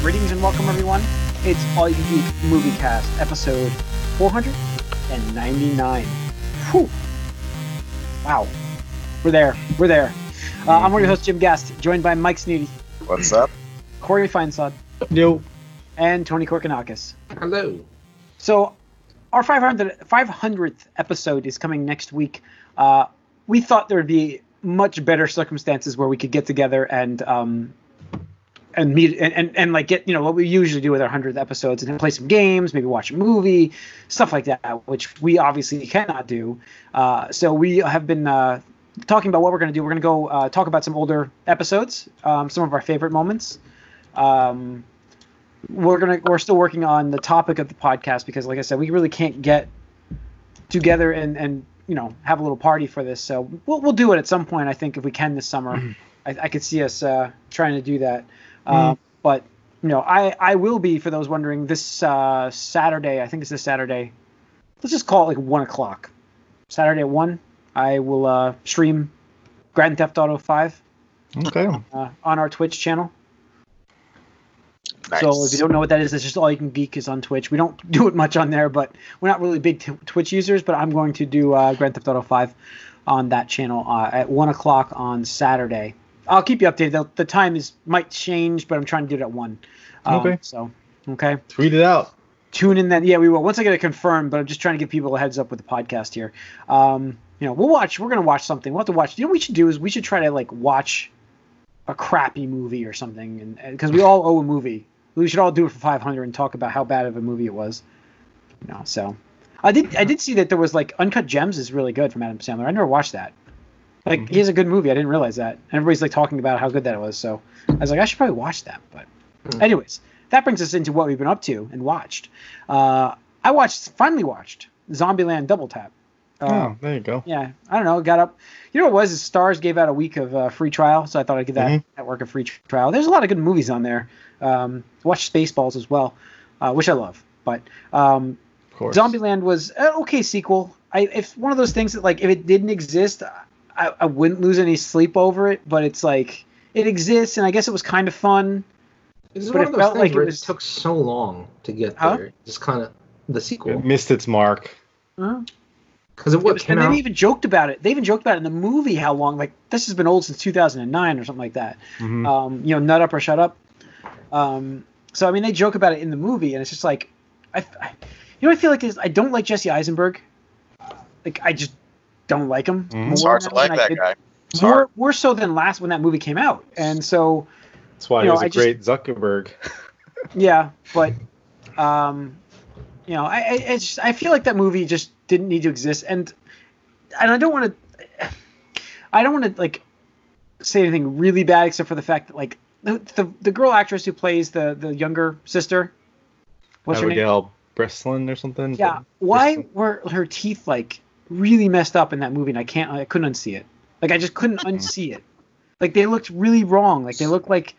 Greetings and welcome, everyone. It's All You Can Geek Movie Cast, episode 499. Whew. Wow. We're there. We're there. Uh, I'm one of your hosts, Jim Guest, joined by Mike Sneedy, What's up? Corey Feinsod, No. and Tony Korkanakis. Hello. So, our 500, 500th episode is coming next week. Uh, we thought there would be much better circumstances where we could get together and um, and meet and, and, and like get you know what we usually do with our 100th episodes and play some games, maybe watch a movie, stuff like that, which we obviously cannot do. Uh, so we have been uh, talking about what we're going to do. We're going to go uh, talk about some older episodes, um, some of our favorite moments. Um, we're gonna we're still working on the topic of the podcast because like i said we really can't get together and and you know have a little party for this so we'll, we'll do it at some point i think if we can this summer I, I could see us uh, trying to do that uh, but you know i i will be for those wondering this uh, saturday i think it's this saturday let's just call it like one o'clock saturday at one i will uh, stream grand theft auto 5 Okay. uh, on our twitch channel Nice. so if you don't know what that is, it's just all you can geek is on Twitch. We don't do it much on there, but we're not really big t- Twitch users. But I'm going to do uh, Grand Theft Auto 5 on that channel uh, at one o'clock on Saturday. I'll keep you updated. The, the time is might change, but I'm trying to do it at one. Um, Okay. So okay, Tweet it out. tune in then. Yeah, we will. Once I get it confirmed, but I'm just trying to give people a heads up with the podcast here. Um, you know, we'll watch. We're gonna watch something. We'll have to watch. You know, what we should do is we should try to like watch a crappy movie or something, and because we all owe a movie, we should all do it for 500 and talk about how bad of a movie it was. You know, so I did. I did see that there was like Uncut Gems is really good from Adam Sandler. I never watched that. Like he has a good movie. I didn't realize that. And everybody's like talking about how good that was. So I was like, I should probably watch that. But anyways, that brings us into what we've been up to and watched. Uh, I watched, finally watched Zombieland Double Tap. Uh, oh, there you go. yeah, I don't know. Got up. You know what it was? Starz gave out a week of uh, free trial, so I thought I'd give that Mhm. network a free trial. There's a lot of good movies on there. Um, watched Spaceballs as well, uh, which I love. But um, Of course. Zombieland was an okay sequel. I if one of those things that like if it didn't exist, I, I wouldn't lose any sleep over it. But it's like it exists, and I guess it was kind of fun. This is But one it of those felt things like it was- it took so long to get Huh? there. Just kind of the sequel It missed its mark. Uh, because it what and came they even joked about it. They even joked about it in the movie how long. Like this has been old since 2009 or something like that. Mhm. um, you know, nut up or shut up. Um, so I mean, they joke about it in the movie, and it's just like, I, I you know, what I feel like is I don't like Jesse Eisenberg. Like I just don't like him. Mhm. it's hard to like that did- guy. More, hard. more so than last when that movie came out, and so That's why you he know, was a I just- great Zuckerberg. yeah, but um, you know, I, I it's just, I feel like that movie just didn't need to exist, and and I don't want to, I don't want to like say anything really bad except for the fact that like the the, the girl actress who plays the the younger sister, what's her name? Abigail Breslin or something. Yeah, why Breslin. were her teeth like really messed up in that movie? And I can't, I couldn't unsee it. Like I just couldn't unsee it. Like they looked really wrong. Like they looked like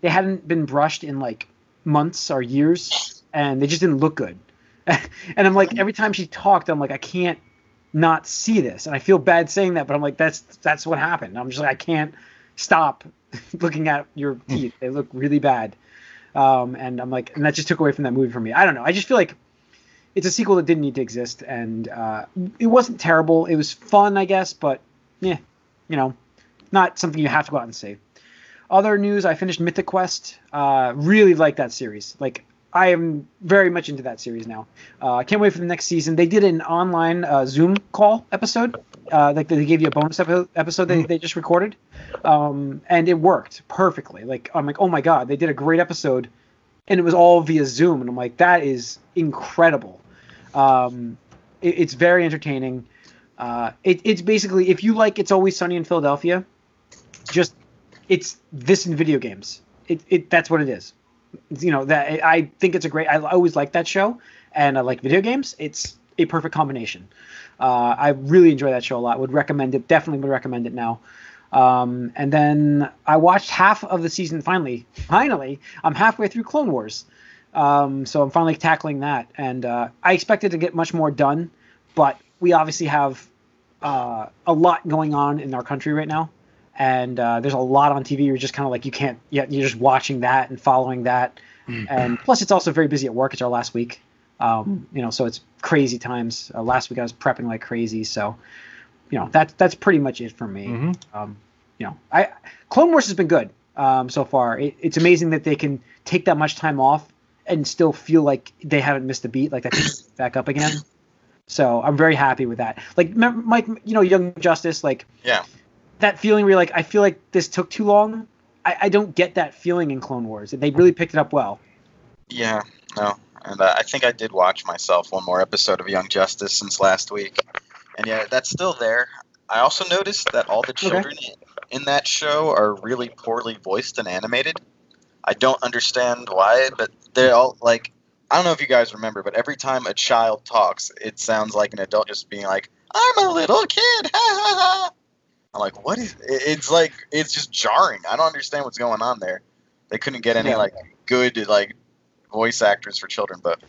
they hadn't been brushed in like months or years, and they just didn't look good. and I'm like, every time she talked, I'm like, I can't not see this, and I feel bad saying that, but I'm like, that's that's what happened. I'm just like, I can't stop looking at your teeth. They look really bad. Um, and I'm like, and that just took away from that movie for me. I don't know. I just feel like it's a sequel that didn't need to exist, and uh, it wasn't terrible. It was fun, I guess, but yeah, you know, not something you have to go out and see. Other news: I finished Mythic Quest. Uh, really like that series. Like I am very much into that series now. Uh, I can't wait for the next season. They did an online uh, Zoom call episode. Uh, like they gave you a bonus epi- episode they, they just recorded, um, and it worked perfectly. Like I'm like, oh my god, they did a great episode, and it was all via Zoom, and I'm like, that is incredible. Um, it, it's very entertaining. Uh, it, it's basically if you like It's Always Sunny in Philadelphia, just it's this in video games. It, it that's what it is. You know that I think it's a great. I always like that show, and I like video games. It's a perfect combination. Uh, I really enjoy that show a lot. Would recommend it. Definitely would recommend it now. Um, and then I watched half of the season. Finally, finally, I'm halfway through Clone Wars. Um, so I'm finally tackling that, and uh, I expected to get much more done, but we obviously have uh, a lot going on in our country right now, and uh, there's a lot on TV. You're just kind of like you can't. Yeah, you're just watching that and following that, and plus it's also very busy at work. It's our last week, um, you know, so it's crazy times. Uh, last week I was prepping like crazy, so you know that that's pretty much it for me. Mhm. Um, you know, I Clone Wars has been good um, so far. It, it's amazing that they can take that much time off and still feel like they haven't missed a beat, like that back up again. So I'm very happy with that. Like Mike, you know, Young Justice, like Yeah. that feeling where you're like, I feel like this took too long. I, I don't get that feeling in Clone Wars. They really picked it up well. Yeah, no, and uh, I think I did watch myself one more episode of Young Justice since last week, and yeah, that's still there. I also noticed that all the children in that show are really poorly voiced and animated. I don't understand why, but they're all like, I don't know if you guys remember, but every time a child talks, it sounds like an adult just being like, "I'm a little kid," ha ha ha. I'm like, what is? It's like it's just jarring. I don't understand what's going on there. They couldn't get any like good like voice actors for children, but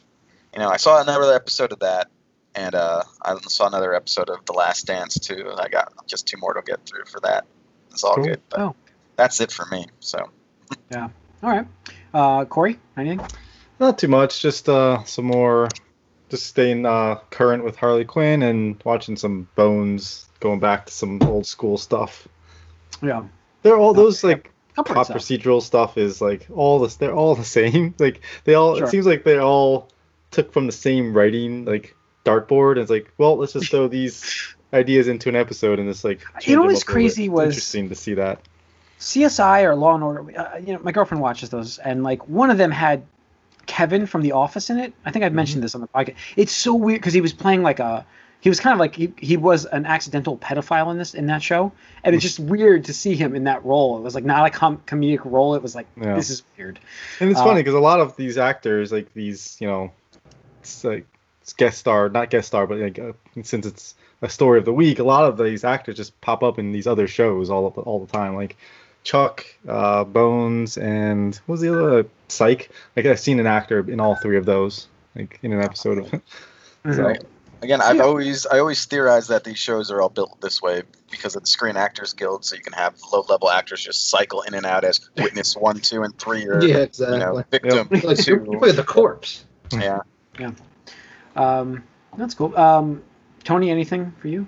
you know, I saw another episode of that, and uh, I saw another episode of The Last Dance too. and I got just two more to get through for that. It's all Cool. good. But Oh. that's it for me. So yeah. All right, uh, Corey, anything? Not too much. Just uh, some more. Just staying uh, current with Harley Quinn and watching some Bones, going back to some old school stuff. Yeah, They're all those like comfort pop stuff. procedural stuff is like all this. They're all the same. Like they all. Sure. It seems like they all took from the same writing like dartboard. And it's like, well, let's just throw these ideas into an episode and just like. You know what's up a little bit. crazy was- interesting to see that. CSI or Law and Order. Uh, you know, my girlfriend watches those, and like one of them had Kevin from The Office in it. I think I've mentioned this on the podcast. It's so weird because he was playing like a. He was kind of like he, he was an accidental pedophile in this in that show, and it's just weird to see him in that role. It was like not a com- comedic role. It was like Yeah. this is weird. And it's Uh, funny because a lot of these actors, like these, you know, it's like it's guest star, not guest star, but like uh, since it's a story of the week, a lot of these actors just pop up in these other shows all all the time, like Chuck, uh, Bones, and what was the other Psych? Like I've seen an actor in all three of those, like in an episode of. Mhm. Right. again, I've Yeah. always I always theorized that these shows are all built this way because of the Screen Actors Guild, so you can have low level actors just cycle in and out as witness one, two, and three, or Yeah, you exactly. know, victim Like two. you play the corpse. Yeah. Yeah. Um, that's cool. Um, Tony, anything for you?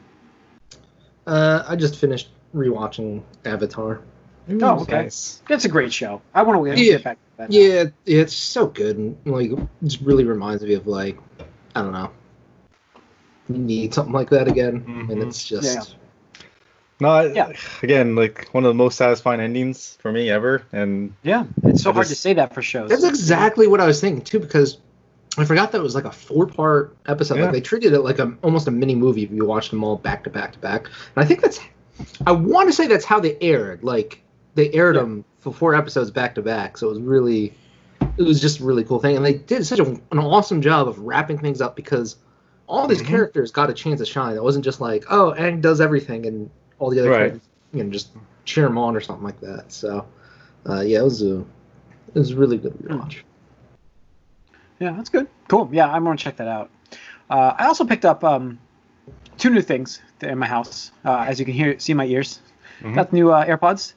Uh, I just finished rewatching Avatar. Oh, okay. Nice. That's a great show. I want to Yeah. get back to that. Yeah, it's so good and like it just really reminds me of like I don't know. You need something like that again, and Mhm. it's just Yeah. No, I, Yeah. again, like one of the most satisfying endings for me ever, and Yeah, it's so I hard to say that for shows. That's exactly what I was thinking too, because I forgot that it was like a four-part episode. Yeah. Like they treated it like a almost a mini movie if you watched them all back to back to back. And I think that's, I want to say that's how they aired. Like they aired Yeah. them for four episodes back to back, so it was really, it was just a really cool thing. And they did such a, an awesome job of wrapping things up because all these Mhm. characters got a chance to shine. It wasn't just like, oh, Aang does everything and all the other Right. characters, you know, just cheer him on or something like that. So, uh, yeah, it was a, it was a really good rewatch. Yeah, that's good. Cool. Yeah, I'm gonna check that out. Uh, I also picked up um, two new things in my house. Uh, as you can hear, see my ears. Mhm. Got new uh, AirPods.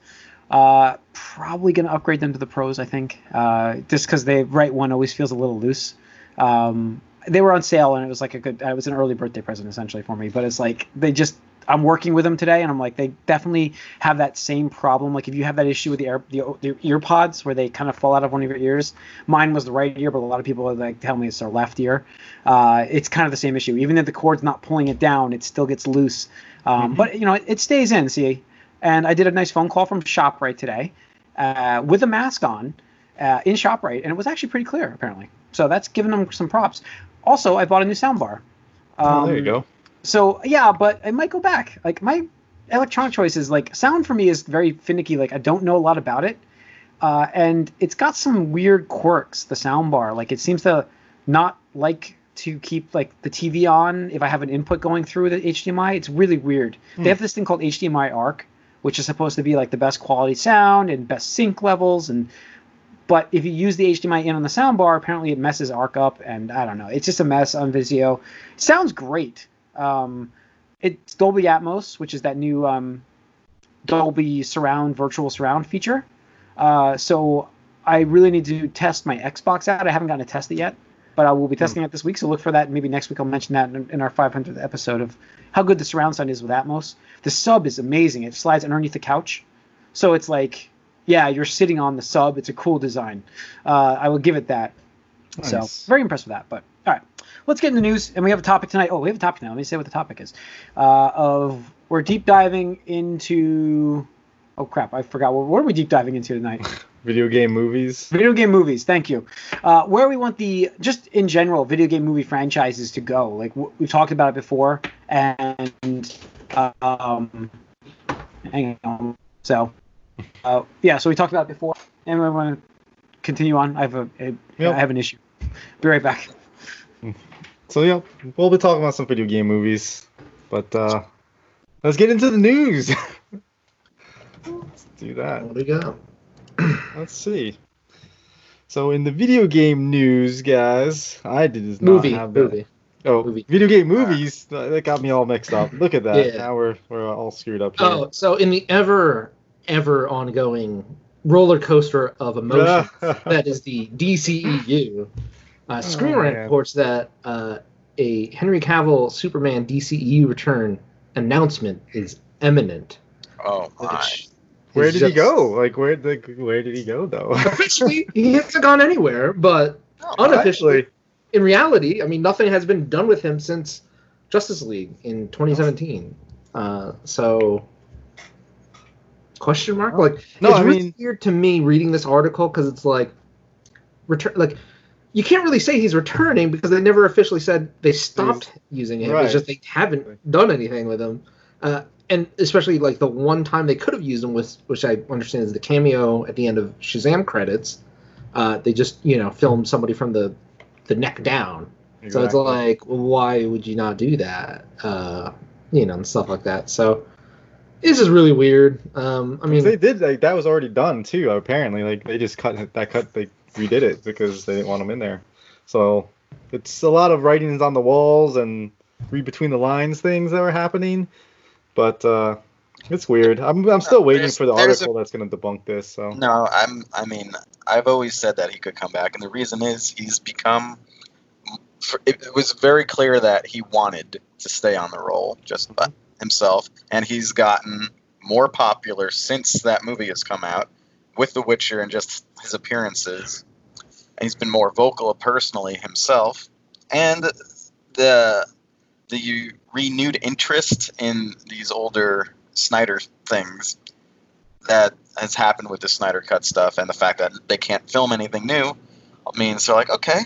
Uh, probably gonna upgrade them to the Pros. I think, uh, just because the right one always feels a little loose. Um, they were on sale and it was like a good. It was an early birthday present essentially for me. But it's like they just. I'm working with them today, and I'm like, they definitely have that same problem. Like if you have that issue with the air, the, the ear pods where they kind of fall out of one of your ears, mine was the right ear, but a lot of people are like tell me it's their left ear. Uh, it's kind of the same issue. Even if the cord's not pulling it down, it still gets loose. Um, Mhm. But you know, it, it stays in. See, and I did a nice phone call from Shoprite today, uh, with a mask on, uh, in Shoprite, and it was actually pretty clear apparently. So that's giving them some props. Also, I bought a new soundbar. oh, there you Um, go. So yeah, but I might go back. Like my electronic choices, like sound for me is very finicky. Like I don't know a lot about it, uh, and it's got some weird quirks. The sound bar, like it seems to not like to keep like the TV on if I have an input going through the HDMI. It's really weird. Hmm. They have this thing called HDMI ARC, which is supposed to be like the best quality sound and best sync levels and. But if you use the HDMI in on the soundbar, apparently it messes ARC up, and I don't know. It's just a mess on Vizio. sounds great. Um, it's Dolby Atmos, which is that new um, Dolby surround virtual surround feature. Uh, so I really need to test my Xbox out. I haven't gotten to test it yet, but I will be testing it this week. So look for that. Maybe next week I'll mention that in, in our 500th episode of how good the surround sound is with Atmos. The sub is amazing. It slides underneath the couch, so it's like, yeah, you're sitting on the sub. It's a cool design. Uh, I will give it that. So very impressed with that. But all right, let's get into the news. And we have a topic tonight. Oh, we have a topic now. Let me say what the topic is. Uh, of we're deep diving into. Oh crap! I forgot. What, what are we deep diving into tonight? Video game movies. video game movies. Thank you. Uh, where we want the just in general video game movie franchises to go. Like w- we've talked about it before, and um, hang on. So uh, yeah, so we talked about it before, and we want to continue on. I have a, a Yep. I have an issue. Be right back. So yeah, we'll be talking about some video game movies, but uh, let's get into the news. let's do that. What do we got? Let's see. So in the video game news, guys, I did not Movie, have that. movie. Oh, Movie. video game movies. That got me all mixed up. Look at that. Yeah. Now we're we're all screwed up here. Oh, so in the ever, ever ongoing roller coaster of emotion that is the DCEU, uh, Screen Oh, Rant reports that uh, a Henry Cavill Superman DCEU return announcement is imminent. Oh my. Which where is did he go? Like where the where did he go though? Officially, he hasn't gone anywhere, but Oh, unofficially, in reality, I mean, nothing has been done with him since Justice League in 2017. Uh, so, question mark? Like, No, it's I really mean- weird to me reading this article because it's like, return like. You can't really say he's returning because they never officially said they stopped using him. right. It's just they haven't done anything with him, uh, and especially like the one time they could have used him was, which I understand is the cameo at the end of Shazam credits. Uh, they just you know filmed somebody from the the neck down. So it's like, well, why would you not do that? Uh, you know, and stuff like that. So this is really weird. Um, I mean, they did like that was already done too. Apparently, like they just cut that cut. They redid it because they didn't want him in there. So it's a lot of writings on the walls and read between the lines things that were happening. But uh, it's weird. I'm I'm still waiting for the there's a- article that's going to debunk this. So No, I'm. I mean, I've always said that he could come back, and the reason is he's become. It it was very clear that he wanted to stay on the role just by himself, and he's gotten more popular since that movie has come out with The Witcher and just his appearances. And he's been more vocal personally himself, and the the renewed interest in these older Snyder things that has happened with the Snyder Cut stuff and the fact that they can't film anything new means they're like, okay,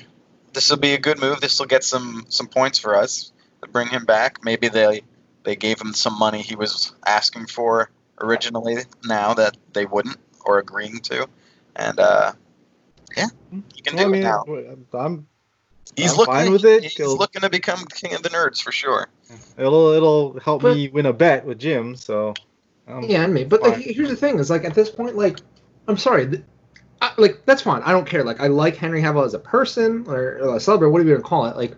this will be a good move. This will get some some points for us to bring him back. Maybe they they gave him some money he was asking for originally. Now that they wouldn't or agreeing to, and uh, yeah, you can do Well, I it now. I'm He's I'm looking fine with it. He's looking to become king of the nerds for sure. It'll it'll help But- me win a bet with Jim. So um, yeah, and me. But like, here's the thing: is like at this point, like, I'm sorry, th- I, like that's fine. I don't care. Like, I like Henry Cavill as a person or, or a celebrity, whatever you want to call it. Like,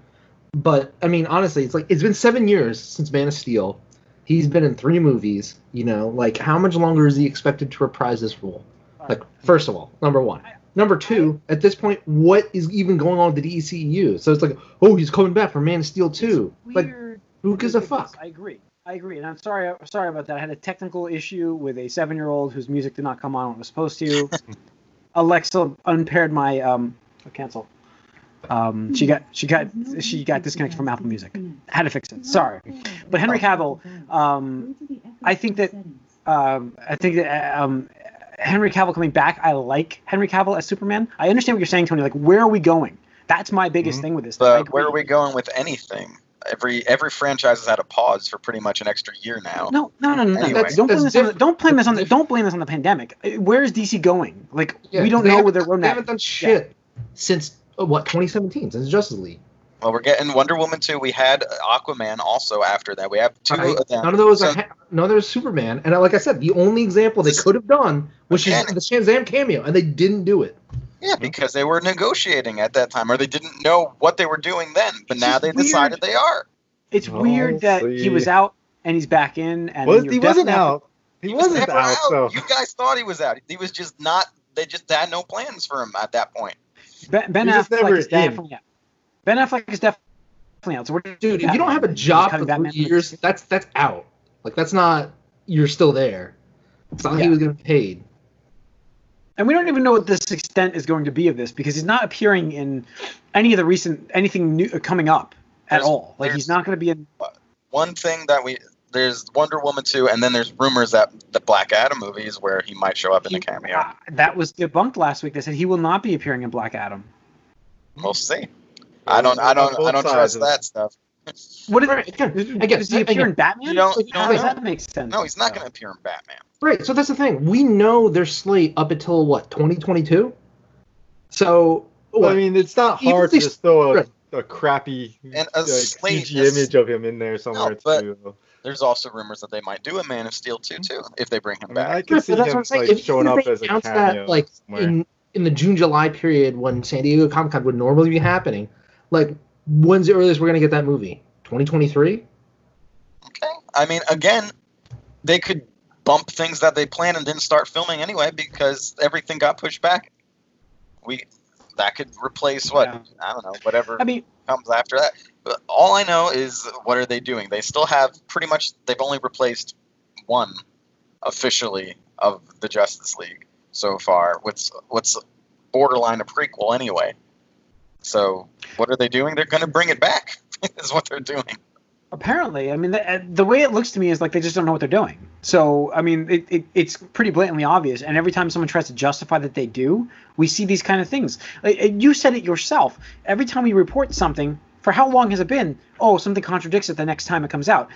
but I mean, honestly, it's like it's been seven years since Man of Steel. He's been in three movies. You know, like how much longer is he expected to reprise this role? Like, first of all, number one. Number two, at this point, what is even going on with the DCU? So it's like, oh, he's coming back for Man of Steel 2. Like, Weird. Who gives a fuck? I agree. I agree, and I'm sorry. Sorry about that. I had a technical issue with a seven-year-old whose music did not come on when it was supposed to. Alexa unpaired my um. Oh, cancel. Um, she got she got she got disconnected from Apple Music. Had to fix it. Sorry, but Henry Cavill. Um, I think that um, I think that um, Henry Cavill coming back. I like Henry Cavill as Superman. I understand what you're saying, Tony. Like, where are we going? That's my biggest Mhm. thing with this. I But where are we going with anything? Every every franchise has had a pause for pretty much an extra year now. No, no, no, no. Anyway. That's, don't blame That's this on the, don't blame this on the don't blame this on the pandemic. Uh, Where is DC going? Like Yeah, we don't know haven't where their done- They haven't done shit since uh, what 2017, since Justice League. Well, we're getting Wonder Woman 2. We had Aquaman also after that. We have two Right? of them. None of those So- are ha- none of those Superman. And uh, like I said, the only example they could have done was Again. The Shazam cameo, and they didn't do it. Yeah, because they were negotiating at that time, or they didn't know what they were doing then. But It's now they weird. decided they are. It's Oh, weird that he was out and he's back in, and was, he wasn't out. He, was wasn't never out. So You guys thought he was out. He was just not they just had no plans for him at that point. Ben, ben Affleck is in. definitely out. Ben Affleck is definitely out. So what do Dude, if you don't have a job for Batman. three years, that's that's out. Like that's not you're still there. It's not like he Yeah. was getting paid. And we don't even know what this extent is going to be of this because he's not appearing in any of the recent anything new coming up at There's- all. Like he's not going to be in. One thing that we there's Wonder Woman 2, and then there's rumors that the Black Adam movie is where he might show up in a cameo. Uh, that was debunked last week. They said he will not be appearing in Black Adam. We'll see. I don't, I don't, I don't trust that stuff. What is, Right, again, does, again, he appear again, in Batman? You don't- Like, you how don't does know. that make sense? No, he's not going to appear in Batman. Right. So that's the thing. We know their slate up until what 2022. So Well, what, I mean, it's not Even hard they- to just throw a, right. a crappy And a like, slate CG is- image of him in there somewhere No, but- too. There's also rumors that they might do a Man of Steel 2 too, if they bring him I mean, back. I can see that's him what I'm like If showing up as a announce cameo that, like somewhere. in in the June July period when San Diego Comic Con would normally be happening, like when's the earliest we're gonna get that movie? 2023. Okay. I mean, again, they could bump things that they planned and didn't start filming anyway because everything got pushed back. We that could replace what Yeah. I don't know, whatever I mean, comes after that. But all I know is what are they doing? They still have pretty much. They've only replaced one officially of the Justice League so far. What's what's borderline a prequel anyway. So what are they doing? They're going to bring it back. is what they're doing. apparently, I mean, the, uh, the way it looks to me is like they just don't know what they're doing. So, I mean, it, it, it's pretty blatantly obvious. And every time someone tries to justify that they do, we see these kind of things. Uh, You said it yourself. Every time we report something, for how long has it been? Oh, something contradicts it the next time it comes out.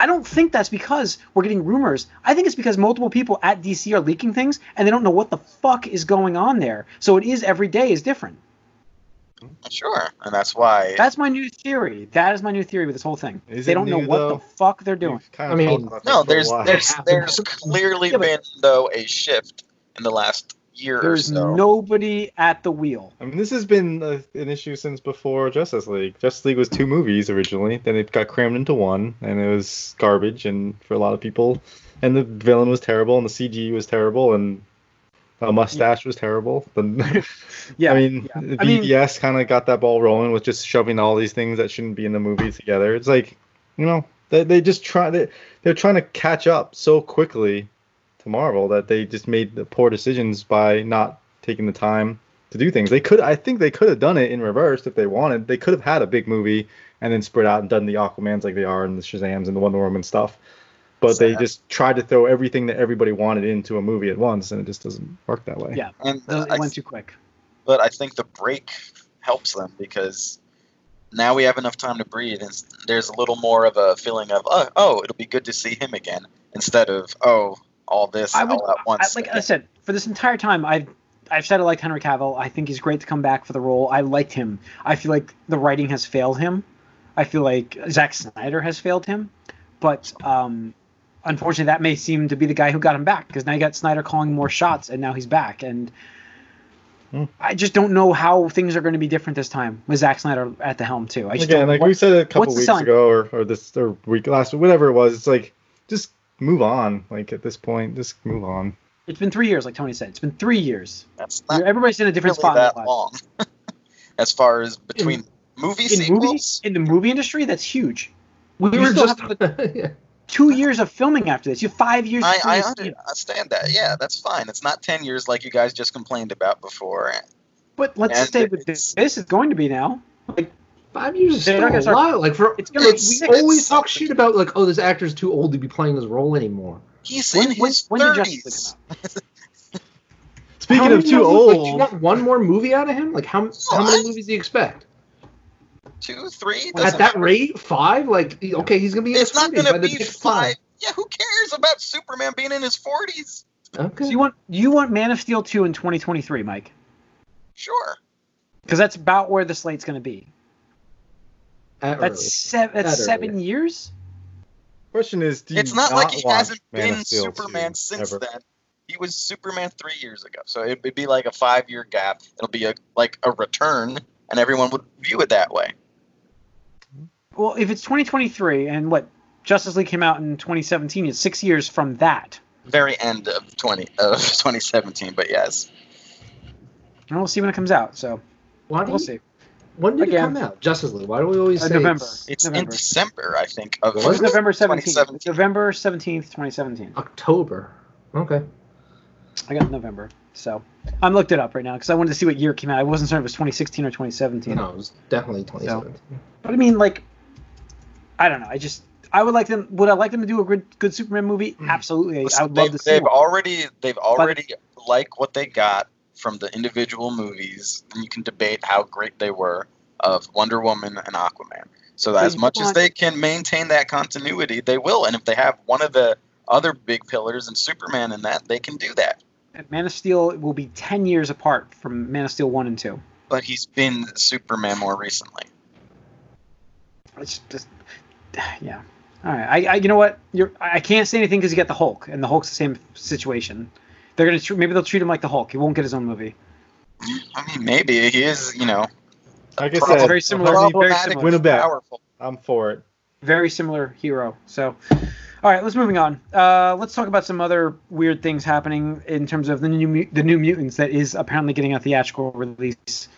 I don't think that's because we're getting rumors. I think it's because multiple people at DC are leaking things and they don't know what the fuck is going on there. So it is every day is different. Sure, and that's why. That's my new theory. That is my new theory with this whole thing. Is they don't know what though? the fuck they're doing. We've I mean, no, this for a there's there's there's clearly Yeah, been though a shift in the last year or There's so. nobody at the wheel. I mean, this has been a, an issue since before Justice League. Justice League was two movies originally, then it got crammed into one, and it was garbage, and for a lot of people, and the villain was terrible, and the CG was terrible, and a mustache was terrible. The, Yeah, I mean, yeah. the I BVS kind of got that ball rolling with just shoving all these things that shouldn't be in the movie together. It's like, you know, they, they just try they, they're trying to catch up so quickly to Marvel that they just made the poor decisions by not taking the time to do things. They could, I think, they could have done it in reverse if they wanted. They could have had a big movie and then spread out and done the Aquamans like they are and the Shazams and the Wonder Woman stuff. But they just tried to throw everything that everybody wanted into a movie at once, and it just doesn't work that way. Yeah. and It I, went too quick. but I think the break helps them because now we have enough time to breathe, and there's a little more of a feeling of oh, oh it'll be good to see him again instead of oh all this I would, all at I, once. like I said, for this entire time, I've I've said I liked Henry Cavill. I think he's great to come back for the role. I liked him. I feel like the writing has failed him. I feel like Zack Snyder has failed him. But um, unfortunately, that may seem to be the guy who got him back because now you got Snyder calling more shots, and now he's back. And Hmm. I just don't know how things are going to be different this time with Zack Snyder at the helm too. I just Again, like what- we said a couple what's the weeks ago, or, or this or week last, whatever it was. It's like just move on. Like at this point, just move on. it's been three years, like Tony said. It's been three years. that's not Everybody's in a different really spot. that long. as far as between movie in sequels, movies in the movie industry that's huge We You were still just have yeah. Two years of filming after this you have five years I, I understand that. Yeah, that's fine. It's not ten years like you guys just complained about before. but let's and stay with this this is going to be now like Five years is They're still a gonna start- while. Like for it's gonna be we six. always talk shit about like, oh, this actor's too old to be playing this role anymore. He's when, in when, his when thirties. League come out? Speaking How of many too movies- like, do you old, want one more movie out of him? Like how how many I- movies do you expect? Two, three. At doesn't that matter. rate, five? Like okay, he's gonna be. It's not gonna be next five. Yeah, who cares about Superman being in his forties? Okay. so you want you want man of steel 2 in 2023 mike Sure. because that's about where the slate's going to be At that's early. seven that's That seven early. years question is, do you It's not like he hasn't Man been Superman 2 since ever? then. He was Superman three years ago, so it would be like a five-year gap. It'll be a like a return, and everyone would view it that way. Well if it's 2023 and what justice league came out in 2017 it's six years from that Very end of twenty of 2017, but yes, And we'll see when it comes out. So Why do we'll you- see. When did Again. it come out? Justice League. Why do we always Uh, say November. it's It's in December, I think. Of Was It was? November 17th. 2017. It's November 17th, 2017. October? Okay. I got November. So I'm looked it up right now because I wanted to see what year it came out. I wasn't certain if it was 2016 or 2017. No, it was definitely 2017. But I mean, like, I don't know. I just I would like them. Would I like them to do a good, good Superman movie? Hmm. Absolutely. I- I would love they've, to see. they've one. already they've already like what they got from the individual movies. And you can debate how great they were of Wonder Woman and Aquaman. So But as you much as they can maintain that continuity, they will. And if they have one of the other big pillars and Superman in that, they can do that. Man of Steel will be 10 years apart from Man of Steel 1 and 2. But he's been Superman more recently. It's just, yeah. All right. I, I you know what? You're, I can't say anything because you get the Hulk, and the Hulk's the same situation. They're gonna tr- maybe they'll treat him like the Hulk. He won't get his own movie. I mean, maybe he is, you know, Like I Problem- said, very similar- very similar. Win a bet. powerful. I'm for it. Very similar hero. So, all right, let's moving on. Uh, let's talk about some other weird things happening in terms of the new the new mutants that is apparently getting a theatrical release.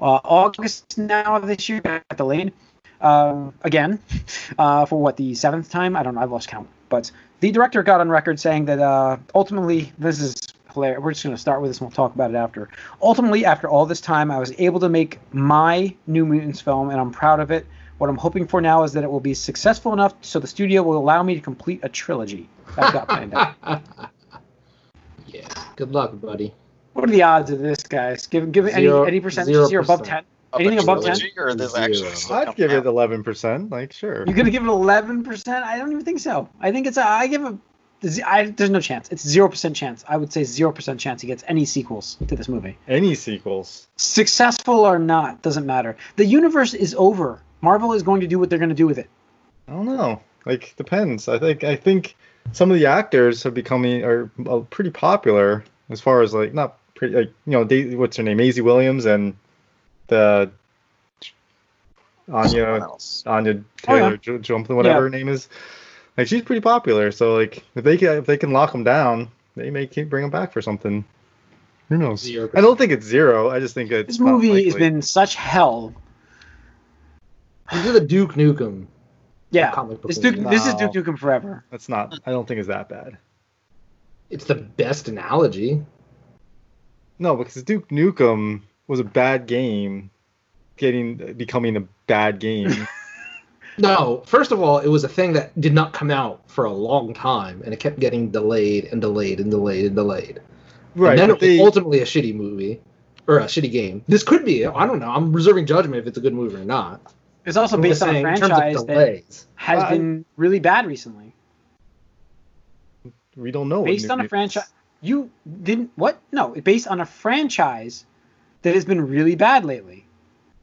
Uh, August now of this year at the delayed um, again uh, for what the seventh time. I don't know. I've lost count. But the director got on record saying that uh, ultimately this is hilarious. We're just going to start with this and we'll talk about it after. Ultimately, after all this time, I was able to make my New Mutants film, and I'm proud of it. What I'm hoping for now is that it will be successful enough so the studio will allow me to complete a trilogy. I've got planned out. yeah. Good luck, buddy. What are the odds of this, guys? Give give any Zero- any percentages here above ten. Of Anything above 10? trilogy, Or this actually I'd give out? it 11%. Like, sure. You're gonna give it eleven percent? I don't even think so. I think it's a. I give a. z- I, there's no chance. It's zero percent chance. I would say zero percent chance he gets any sequels to this movie. Any sequels. Successful or not doesn't matter. The universe is over. Marvel is going to do what they're going to do with it. I don't know. Like, depends. I think I think some of the actors have becoming are uh, pretty popular as far as like not pretty like you know Daisy, what's her name Maisie Williams and the Someone Anya else. Anya Oh, yeah. Taylor J- Johnson whatever Yeah. her name is. Like she's pretty popular. So like if they can if they can lock them down, they may keep bring them back for something. Who knows? Zero I don't think it's zero. I just think it's This not movie has been such hell. These are the Duke Nukem. Yeah, comic book this Duke, movie. this is Duke Nukem forever. That's not. I don't think it's that bad. It's the best analogy. No, because Duke Nukem was a bad game, getting becoming a bad game. No, first of all, it was a thing that did not come out for a long time, and it kept getting delayed and delayed and delayed and delayed. right. and then but it was they, ultimately a shitty movie or a shitty game. This could be. I don't know. I'm reserving judgment if it's a good movie or not. It's also I'm based on a saying, in terms of franchise that has I- been really bad recently. we don't know. based on a franchise. You didn't what? No, based on a franchise that has been really bad lately.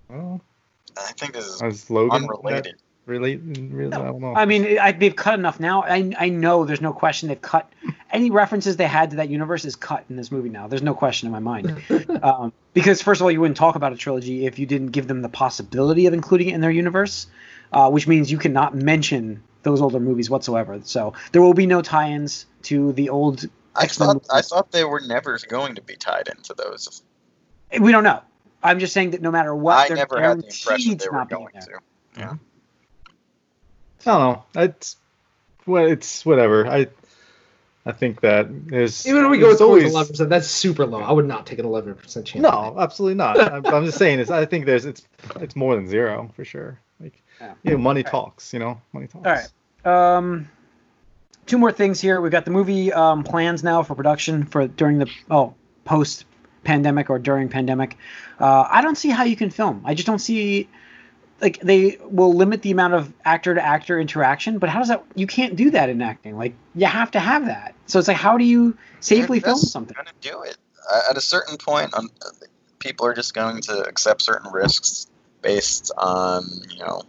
Well, I think this is as Logan unrelated. Relate? Really, I don't know. I mean, I, they've cut enough now. I, I know there's no question they've cut any references they had to that universe is cut in this movie now. There's no question in my mind. um, because first of all, you wouldn't talk about a trilogy if you didn't give them the possibility of including it in their universe, uh, which means you cannot mention those older movies whatsoever. So there will be no tie-ins to the old. I X-Men thought I thought they were never going to be tied into those. We don't know. I'm just saying that no matter what, I they're never had the impression they to were not going there. to. I don't know. It's well, it's whatever. I I think that is Even if we go there's towards always eleven percent, that's super low. I would not take an eleven percent chance. no, absolutely not. I'm, I'm just saying is I think there's it's it's more than zero for sure. Like Yeah. you know, money All right. talks. You know, money talks. All right. Um, two more things here. We've got the movie um, plans now for production for during the oh post pandemic or during pandemic. Uh, I don't see how you can film. I just don't see like they will limit the amount of actor to actor interaction, but how does that? You can't do that in acting. Like you have to have that. So it's like how do you safely film something? Gonna do it at a certain point. Um, people are just going to accept certain risks based on you know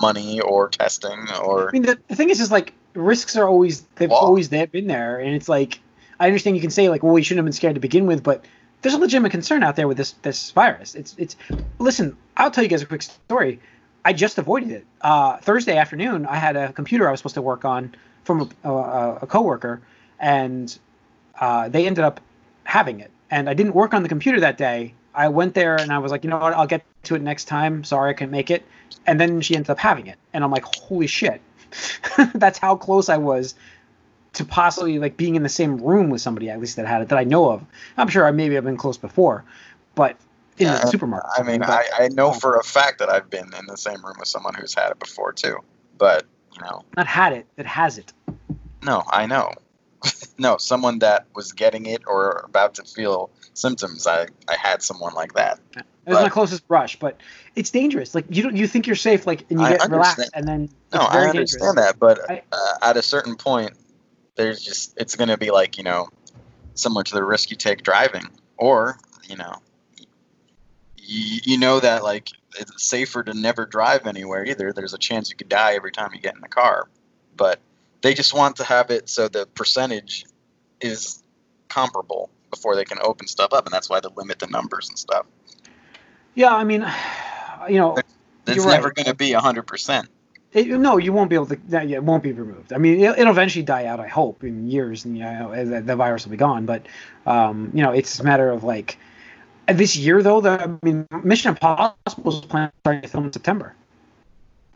money or testing or I mean, the, the thing is, is like risks are always they've Law. always there, been there, and it's like I understand you can say like, well, we shouldn't have been scared to begin with, but there's a legitimate concern out there with this this virus. It's it's listen, I'll tell you guys a quick story. I just avoided it. Uh, Thursday afternoon, I had a computer I was supposed to work on from a, a, a coworker, and uh, they ended up having it. and I didn't work on the computer that day. I went there and I was like, you know what, I'll get to it next time. Sorry, I couldn't make it. And then she ended up having it, and I'm like, holy shit, that's how close I was to possibly like being in the same room with somebody at least that had it that I know of. I'm sure I maybe have been close before, but in Yeah, the supermarket. I mean, But- I, I know for a fact that I've been in the same room with someone who's had it before too. But you know, not had it, that has it. no, I know. no, someone that was getting it or about to feel symptoms. I I had someone like that. It was my closest brush, but it's dangerous. Like you don't, you think you're safe, like, and you I get relaxed, and then No, I dangerous. understand that, but I- uh, at a certain point, there's just it's going to be like you know, similar to the risk you take driving, or you know, you, you know that like it's safer to never drive anywhere either. There's a chance you could die every time you get in the car, but they just want to have it so the percentage is comparable before they can open stuff up, and that's why they limit the numbers and stuff. Yeah, I mean, you know, It's never right. going to be hundred percent. It, no, you won't be able to. yeah, It won't be removed. I mean, it, it'll eventually die out. I hope in years, and you know, the, the virus will be gone. But um, you know, it's a matter of like uh, this year, though. The I mean, Mission Impossible is planning to start to film in September.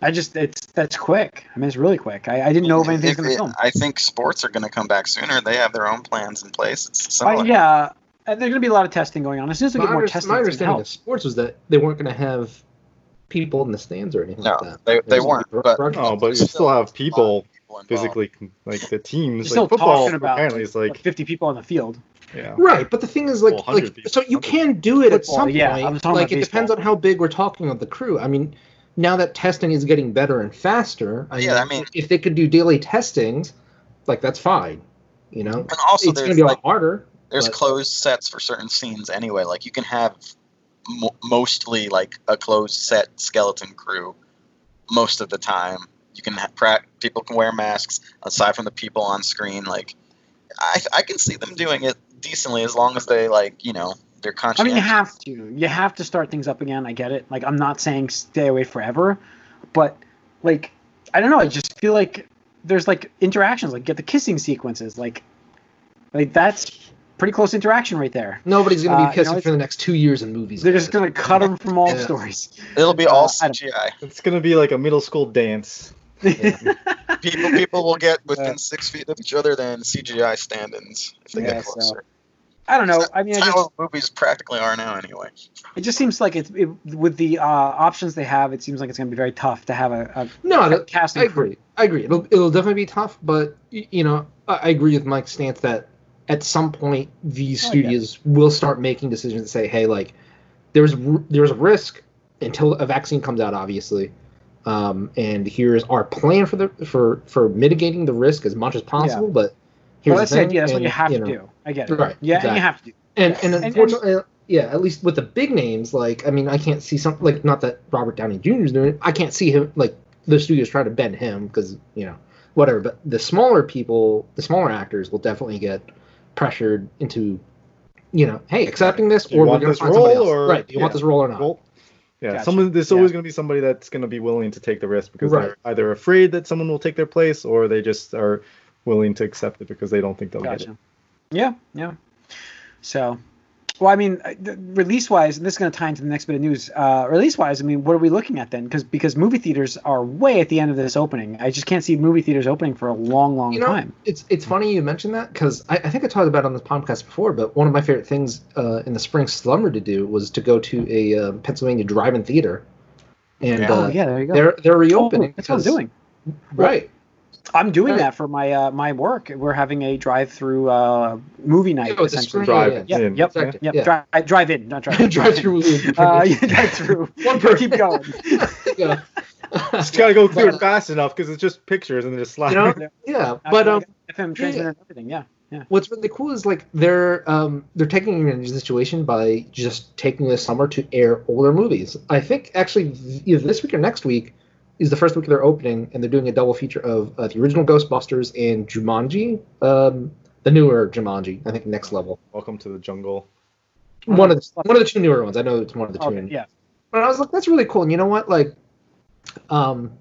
I just it's that's quick. I mean, it's really quick. I, I didn't know if anything's going to film. I think sports are going to come back sooner. They have their own plans in place. It's Uh, yeah, and there's going to be a lot of testing going on. As soon as we get more under- testing, my gonna understanding help. of sports was that they weren't going to have people in the stands or anything No, like that. they- It they was weren't, bro- but- broadcast. Oh, but you Still, still have a lot of people physically, like the teams. You're still like football, talking about apparently, it's like, like 50 people on the field. yeah. Right, but the thing is, like, Well, like people. so you can do it at Football, some yeah, I was point. talking Like, about it depends on how big we're talking of the crew. I mean, now that testing is getting better and faster, I Yeah, I mean- if they could do daily testings, like that's fine. You know, And also, it's going to there's be a like lot harder. there's but- closed sets for certain scenes anyway. Like you can have mo- mostly like a closed set skeleton crew most of the time. You can have pra- people can wear masks aside from the people on screen. Like I I can see them doing it decently as long as they like you know they're conscious. I mean, you have to. You have to start things up again. I get it. Like, I'm not saying stay away forever, but like, I don't know. I just feel like there's like interactions. Like, get the kissing sequences. Like, like that's pretty close interaction right there. Nobody's going to Uh, be you kissing know, for the next two years in movies. They're just gonna cut them from all Yeah. stories. It'll be all uh, CGI. It's gonna be like a middle school dance. People people will get within six feet of each other than CGI stand-ins if they Yeah, get so- closer. I don't know. I mean, I That's just, movies practically are now anyway. it just seems like it's it, with the uh, options they have. It seems like it's gonna be very tough to have a, a No, that, cast I and crew. agree. I agree. It'll, it'll definitely be tough, but you know, I, I agree with Mike's stance that at some point these Oh, yeah. studios will start making decisions to say, hey, like there's there's a risk until a vaccine comes out, obviously, um, and here's our plan for the for for mitigating the risk as much as possible. But here's Well, that's the thing, idea. That's what you have to know, do. I get it. Right, Yeah, and exactly. you have to do. And and And- unfortunately, uh, yeah, at least with the big names, like I mean, I can't see something like not that Robert Downey Jr. is doing it. I can't see him like the studios trying to bend him because you know whatever. But the smaller people, the smaller actors, will definitely get pressured into you know, hey, accepting this Do you or we're going this to find somebody role, else. or- right? Do you want this role or not? Well, yeah, Gotcha. someone. There's Yeah. always going to be somebody that's going to be willing to take the risk because Right. they're either afraid that someone will take their place, or they just are willing to accept it because they don't think they'll get it. Yeah, yeah. So, well, I mean, release wise, and this is going to tie into the next bit of news. Uh, release wise, I mean, what are we looking at then? Because because movie theaters are way at the end of this opening. I just can't see movie theaters opening for a long, long You know, time. it's it's funny you mentioned that because I, I think I talked about it on this podcast before. But one of my favorite things uh, in the spring slumber to do was to go to a uh, Pennsylvania drive-in theater, and Yeah. Oh uh, yeah, there you go. they're they're Oh, reopening. that's what I'm doing. Right. I'm doing Right. that for my uh, my work. We're having a drive-through uh, movie night. Oh, a essentially. screen- Drive yeah, Yep, in. yep, Exactly. yep. Yeah. Drive, drive in, not drive. Drive-through movie. Uh, yeah, drive through. One But per- keep going. yeah. Just gotta go through But, it fast enough because it's just pictures and then just slide. You know, yeah, but um, FM transmitter and everything. Yeah, yeah. what's really cool is like they're um they're taking advantage of the situation by just taking this summer to air older movies. I think actually either this week or next week is the first week they're opening, and they're doing a double feature of uh, the original Ghostbusters and Jumanji, um, the newer Jumanji. I think next level. Welcome to the jungle. One of the one of the two newer ones. I know it's one of the two. Okay, yeah. But I was like, that's really cool. And you know what? Like, um,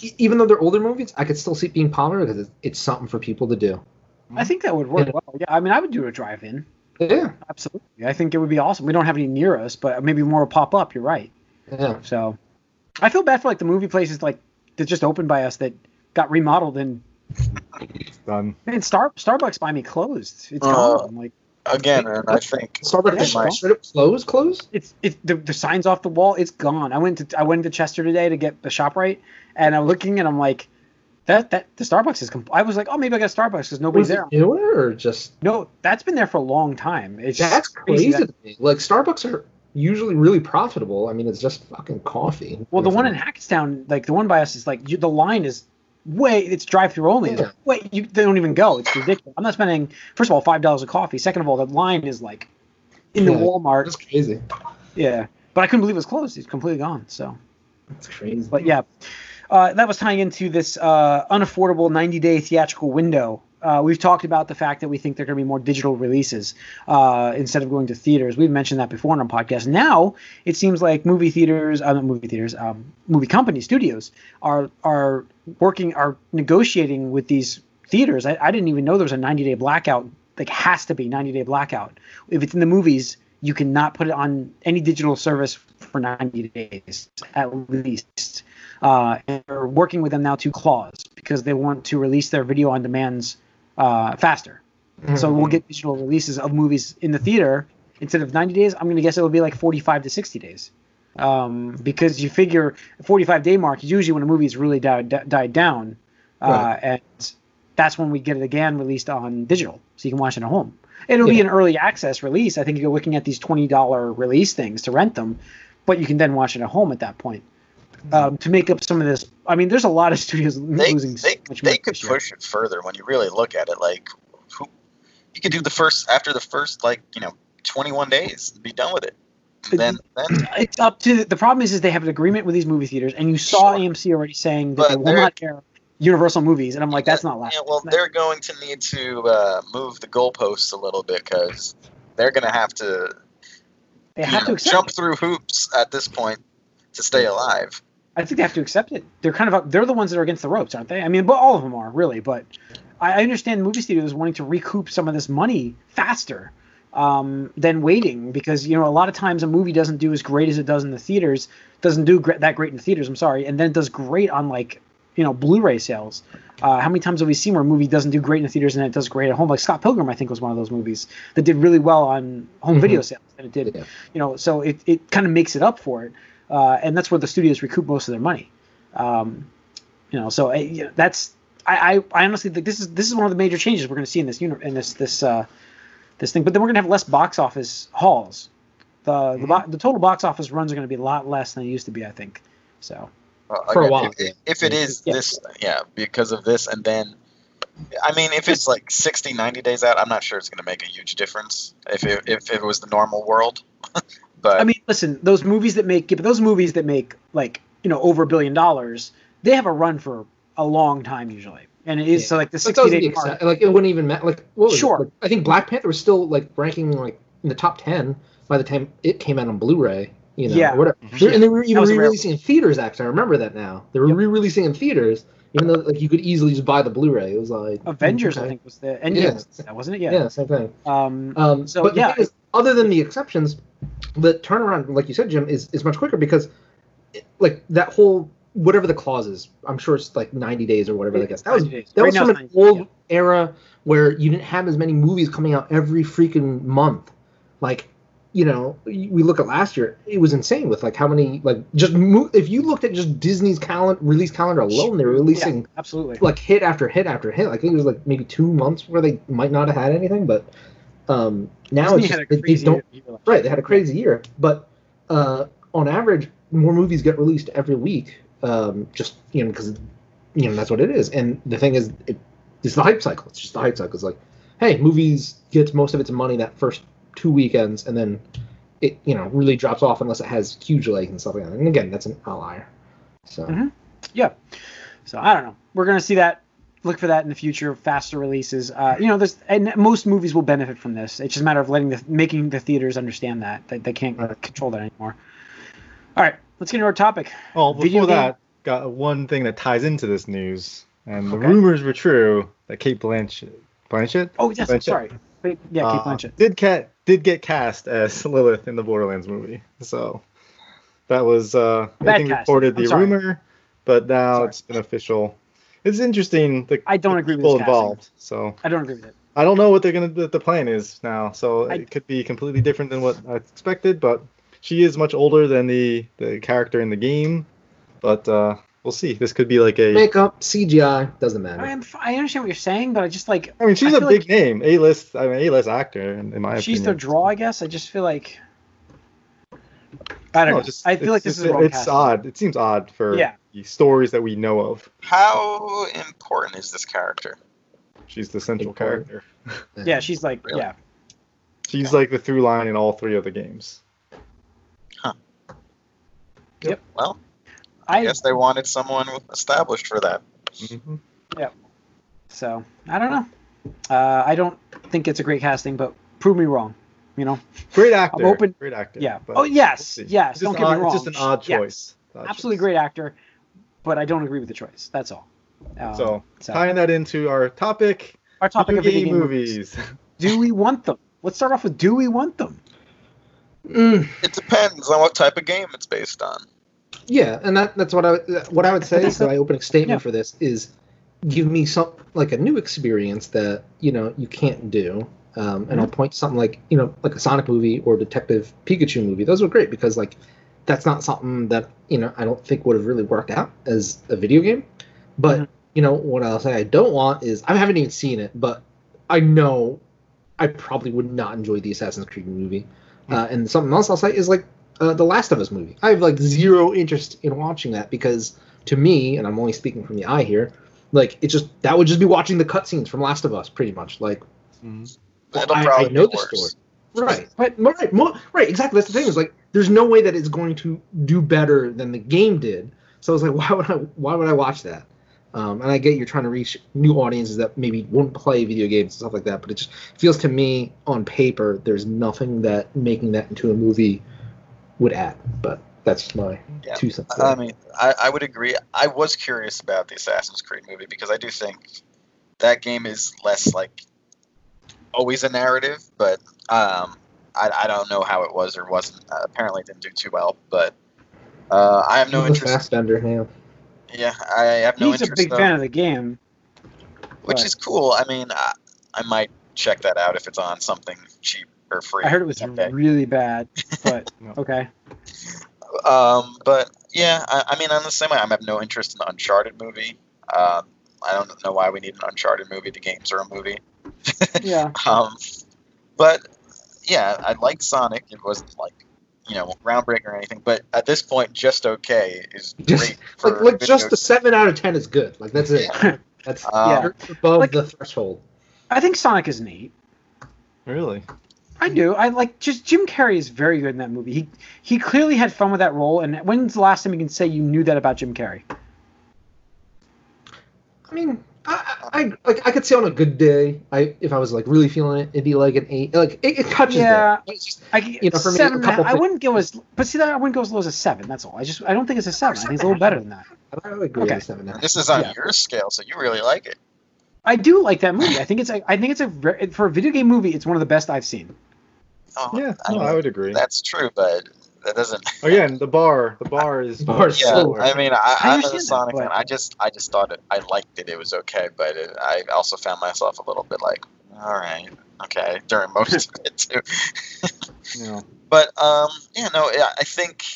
e- even though they're older movies, I could still see it being popular because it's, it's something for people to do. I think that would work Yeah. well. Yeah, I mean, I would do a drive-in. Yeah, Absolutely. I think it would be awesome. We don't have any near us, but maybe more will pop up. You're right. yeah. So I feel bad for like the movie places like that just opened by us that got remodeled and Done. man, Star Starbucks by me closed. It's Uh, gone. Like Again, and I think Starbucks Yeah, is my- straight up closed, closed. it's it's the, the signs off the wall. It's gone. I went to I went to Chester today to get the shop right, and I'm looking and I'm like, that that the Starbucks is. Comp- I was like, oh maybe I got Starbucks because nobody's Was it there. newer or just? No, that's been there for a long time. It's That's crazy crazy that- to me. Like Starbucks are usually really profitable. I mean, it's just fucking coffee. Well, the one in Hackettstown, like the one by us, is like you, the line is way. It's drive-through only. It's Yeah. Wait, you they don't even go. It's ridiculous. I'm not spending. First of all, five dollars a coffee. Second of all, the line is like in the Yeah. Walmart. That's crazy. Yeah, but I couldn't believe it was closed. It's completely gone. So, That's crazy. but yeah, uh, that was tying into this uh, unaffordable 90-day theatrical window. Uh, we've talked about the fact that we think there are going to be more digital releases uh, instead of going to theaters. We've mentioned that before on our podcast. Now it seems like movie theaters, uh, movie theaters, um, movie companies, studios are are working, are negotiating with these theaters. I, I didn't even know there was a 90-day blackout. Like has to be 90-day blackout. If it's in the movies, you cannot put it on any digital service for 90 days at least. Uh, and they're working with them now to clause because they want to release their video on demands uh, faster. So we'll get digital releases of movies in the theater instead of 90 days. I'm going to guess it'll be like 45 to 60 days. Um, because you figure 45 day mark is usually when a movie's really died, died down. Uh, Right. And that's when we get it again released on digital. So you can watch it at home. It'll be an early access release. I think you're looking at these $20 release things to rent them, but you can then watch it at home at that point. Um, to make up some of this, I mean, there's a lot of studios they, losing they, they could this year. push it further when you really look at it. Like, who, you could do the first after the first like you know 21 days, be done with it. And then then it's up to the problem is is they have an agreement with these movie theaters and you saw Sure. AMC already saying that But they will they're- not air Universal movies and I'm like that's not yeah, last. well, they're going to need to uh, move the goalposts a little bit because they're going to have to they have to know, accept jump it. through hoops at this point to stay alive. I think they have to accept it. They're kind of they're the ones that are against the ropes, aren't they? I mean, but all of them are really. But I, I understand movie studios wanting to recoup some of this money faster um, than waiting because you know a lot of times a movie doesn't do as great as it does in the theaters, doesn't do that great in the theaters. I'm sorry, and then it does great on like you know Blu-ray sales. Uh, how many times have we seen where a movie doesn't do great in the theaters and it does great at home? Like Scott Pilgrim, I think was one of those movies that did really well on home Mhm. video sales, and it did Yeah. you know so it, it kind of makes it up for it uh, and that's where the studios recoup most of their money um, you know so I, you know, that's I, I, I honestly think this is this is one of the major changes we're going to see in this uni- in this this uh, this thing but then we're going to have less box office hauls the the, bo- the total box office runs are going to be a lot less than it used to be I think so Well, For a while. If, if it is Yeah. this, yeah, because of this, and then, I mean, if it's like 60, 90 days out, I'm not sure it's going to make a huge difference if it, if it was the normal world. but I mean listen those movies that make but those movies that make like you know over a billion dollars they have a run for a long time usually and it is Yeah. so like the sixty day mark like it wouldn't even matter. Like what was it? Sure. Like, I think Black Panther was still like ranking like in the top ten by the time it came out on Blu-ray. You know, Yeah. whatever. Mhm. They're- And they were even was a rare- re-releasing in theaters. Actually, I remember that now. They were Yep. re-releasing in theaters, even though like you could easily just buy the Blu-ray. It was like Avengers I think was the Endgame Yeah. was that wasn't it Yeah, yeah, same thing. Um, Um, So, but the yeah. thing is, other than the exceptions, the turnaround, like you said, Jim, is, is much quicker because, it, like that whole whatever the clause is, I'm sure it's like 90 days or whatever. I guess that was days. that Right was from an 90 old yeah. era where you didn't have as many movies coming out every freaking month. Like, you know, we look at last year, it was insane with like how many like just mo- if you looked at just Disney's calendar release calendar alone, they were releasing yeah, absolutely. like hit after hit after hit. I think it was like maybe two months where they might not have had anything, but um, now Disney it's just, a they, they don't year right. They had a crazy year, but uh, on average, more movies get released every week. Um, just you know because you know that's what it is. And the thing is, it, it's the hype cycle. It's just the hype cycle. It's like, hey, movies gets most of its money that first two weekends, and then it you know really drops off unless it has huge legs and stuff like that. And again, that's an outlier. So Mhm. Yeah. So I don't know. We're gonna see that. Look for that in the future. Faster releases. Uh, you know, there's and most movies will benefit from this. It's just a matter of letting the making the theaters understand that that they can't Right. control that anymore. All right, let's get into our topic. Well, Video before game- that, got one thing that ties into this news, and the Okay. rumors were true that Cate Blanchett, Blanchett, Oh yes, Blanchett. sorry. Wait, yeah, Cate uh, Blanchett. did get did get cast as Lilith in the Borderlands movie. So that was uh, I think reported the rumor, but now Sorry. it's been official. It's interesting. The, I don't the agree with people this casting. involved. So I don't agree with it. I don't know what they're gonna what the plan is now. So I- it could be completely different than what I expected. But she is much older than the the character in the game. But uh, we'll see. This could be like a. Makeup, CGI, doesn't matter. I, am, I understand what you're saying, but I just like I mean, she's I a big like name, A list. I mean, A list actor in, in my she's opinion. their draw. I guess I just feel like I don't No, know. just- I feel like this is wrong It's casting. odd. It seems odd for Yeah. The stories that we know of. How important is this character? She's the central Important. character. Yeah, she's like Really? yeah. She's like the through line in all three of the games. Huh. Yep. yep. Well, I I guess they wanted someone established for that. Mhm. so I don't know. Uh, I don't think it's a great casting, but prove me wrong. You know. Great actor. I'm open- Great actor. Yeah. but Oh yes, we'll yes. It's Don't just get me wrong. It's just an odd Yes, choice. Odd Absolutely choice. great actor, but I don't agree with the choice. That's all. Um, So so tying that into our topic, our topic of video video game game movies. movies. Do we want them? Let's start off with do we want them? Mm, It depends on what type of game it's based on. yeah, and that, that's what I what I would say. That's So the- my opening statement yeah. for this is give me some like a new experience that you know you can't do. Um, and I'll point to something like you know like a Sonic movie or Detective Pikachu movie. Those were great because like that's not something that you know I don't think would have really worked out as a video game. But Mhm. you know what I'll say I don't want is I haven't even seen it, but I know I probably would not enjoy the Assassin's Creed movie. Uh, and something else I'll say is like uh, the Last of Us movie. I have like zero interest in watching that because to me, and I'm only speaking from the eye here, like it just that would just be watching the cutscenes from Last of Us, pretty much. Like Mhm. well, I, I know the story, right? But- But right, right, exactly. That's the thing. Is like there's no way that it's going to do better than the game did. So I was like, why would I? Why would I watch that? Um, and I get you're trying to reach new audiences that maybe won't play video games and stuff like that, but it just feels to me on paper there's nothing that making that into a movie would add. But that's my Yeah. two cents. I mean, I, I would agree. I was curious about the Assassin's Creed movie because I do think that game is less like always a narrative, but um, I, I don't know how it was or wasn't. Uh, apparently, didn't do too well, but uh, I have no He's interest. Fassbender, yeah. Yeah, I have no He's a big though, fan of the game. which but- is cool. I mean, I, I might check that out if it's on something cheap or free. I heard it was Okay. really bad, but okay. Um, but yeah, I, I mean, on the same way, I have no interest in the Uncharted movie. Um, I don't know why we need an Uncharted movie. The games are a movie. Yeah. Um, but yeah, I like Sonic. It wasn't like you know groundbreaking or anything, but at this point, just okay is Just- great. For Like, like video just a seven out of ten is good. Like that's it. Yeah. That's Um, above Like- the threshold. I think Sonic is neat. Really? I do. I like just Jim Carrey is very good in that movie. He he clearly had fun with that role. And when's the last time you can say you knew that about Jim Carrey? I mean, I, I I- like I could say on a good day, I if I was like really feeling it, it'd be like an eight. Like it, it touches Yeah. there. It's just- I You know, for me, a seven. and a couple I wouldn't go as, but see that I wouldn't go as low as a seven. That's all. I just I don't think it's a seven. I think it's a little better than that. I would agree Okay. with seven. and a half. This is on Yeah. your scale, so you really like it. I do like that movie. I think it's a, I think it's a for a video game movie. It's one of the best I've seen. Oh, Yeah, I no, I would agree. That's true, but that doesn't. Again, the bar, the bar is. Bar is Yeah, so I mean, I, I I'm a Sonic but- fan. I just, I just thought it. I liked it. It was okay, but it, I also found myself a little bit like, all right, okay, during most of it too. You know, But um, yeah, no, yeah, I think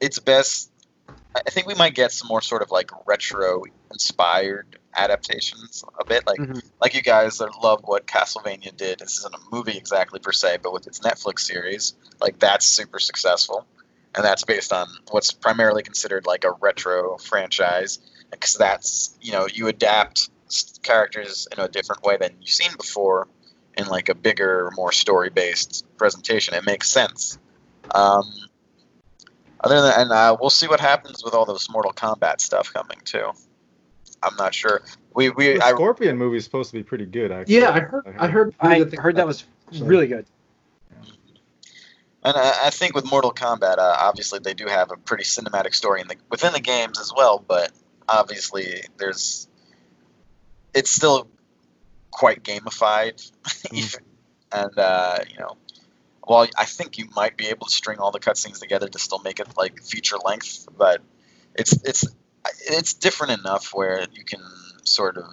it's best. I I think we might get some more sort of like retro inspired adaptations a bit, like Mhm. like you guys love what Castlevania did. This isn't a movie exactly per se, but with its Netflix series, like that's super successful, and that's based on what's primarily considered like a retro franchise, because that's you know you adapt characters in a different way than you've seen before in like a bigger, more story based presentation. It makes sense. Um, other than and uh, we'll see what happens with all this Mortal Kombat stuff coming too. I'm not sure. We we the I, Scorpion movie is supposed to be pretty good, actually. Yeah, I heard. I heard. I good things heard that was it, really good. and I, I think with Mortal Kombat, uh, obviously they do have a pretty cinematic story in the within the games as well. But obviously there's it's still quite gamified, Mm. and uh, you know well, I think you might be able to string all the cutscenes together to still make it like feature length, but it's it's it's different enough where you can sort of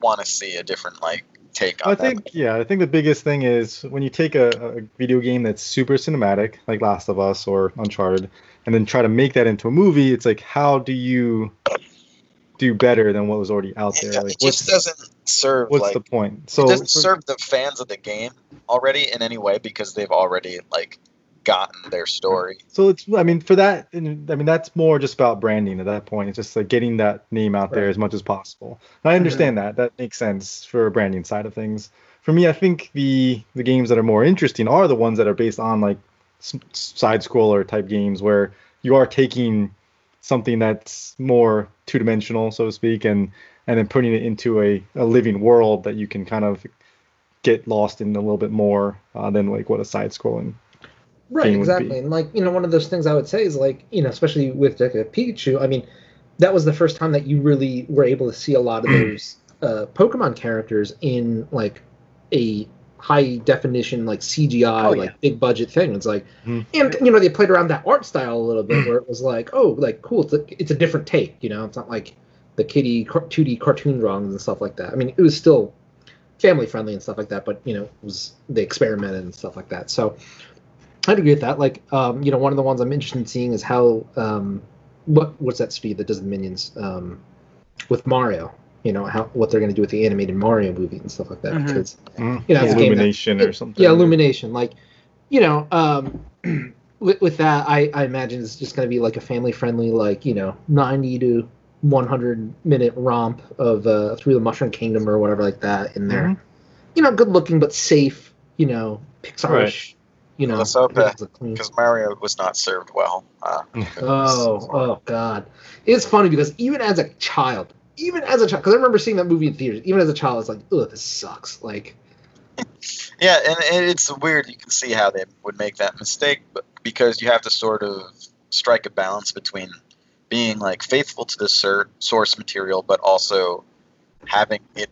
want to see a different like take on I that. think yeah, I think the biggest thing is when you take a, a video game that's super cinematic, like Last of Us or Uncharted, and then try to make that into a movie, it's like how do you do better than what was already out It, there? it Like just what's doesn't serve what's like the point? So it doesn't serve the fans of the game already in any way because they've already like gotten their story. So it's, I mean, for that, I mean, that's more just about branding at that point. It's just like getting that name out there as much as possible. And I understand that. That makes sense for a branding side of things. For me, I think the the games that are more interesting are the ones that are based on like s- side scroller type games where you are taking something that's more two dimensional, so to speak, and and then putting it into a, a living world that you can kind of get lost in a little bit more uh, than like what a side scrolling Right, exactly. And like, you know, one of those things I would say is like, you know, especially with Detective Pikachu, I mean, that was the first time that you really were able to see a lot of those uh, Pokemon characters in like a high definition, like CGI, Oh, like yeah. big budget thing. It's like, Mhm. and you know, they played around that art style a little bit, where it was like, oh, like cool, it's a, it's a different take. You know, it's not like the kitty car- 2D cartoon drawings and stuff like that. I mean, it was still family friendly and stuff like that, but you know, it was they experimented and stuff like that. So I'd agree with that. Like, um, you know, one of the ones I'm interested in seeing is how um, what what's that studio that does the minions um, with Mario. You know how what they're going to do with the animated Mario movie and stuff like that. Mhm. Because Mm. you know, it's a game that- Illumination or something. yeah, Illumination. Like, you know, um, with, with that, I, I imagine it's just going to be like a family friendly, like you know, 90 to 100 minute romp of uh, through the Mushroom Kingdom or whatever like that in there. Mhm. You know, good looking but safe. You know, Pixar-ish. Right. You know, Let's hope that- it's a clean- Because Mario was not served well. Uh, Oh, oh God! It's funny because even as a child, even as a child, because I remember seeing that movie in theaters. Even as a child, I was like, "Ugh, this sucks." Like, Yeah, and and it's weird. You can see how they would make that mistake, but because you have to sort of strike a balance between being like faithful to the sur- source material, but also having it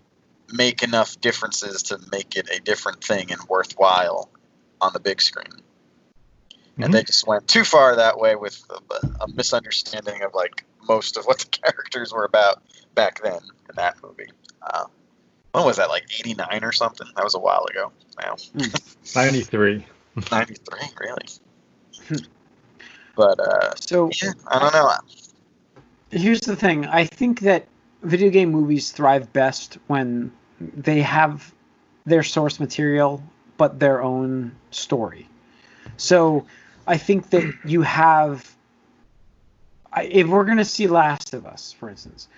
make enough differences to make it a different thing and worthwhile on the big screen. And they just went too far that way with a, a misunderstanding of like most of what the characters were about back then in that movie. Uh, when was that? Like '89 or something? That was a while ago. Now. 93. 93 really but uh So yeah i don't know here's the thing. I think that video game movies thrive best when they have their source material but their own story. So I think that you have I- if we're going to see Last of Us, for instance,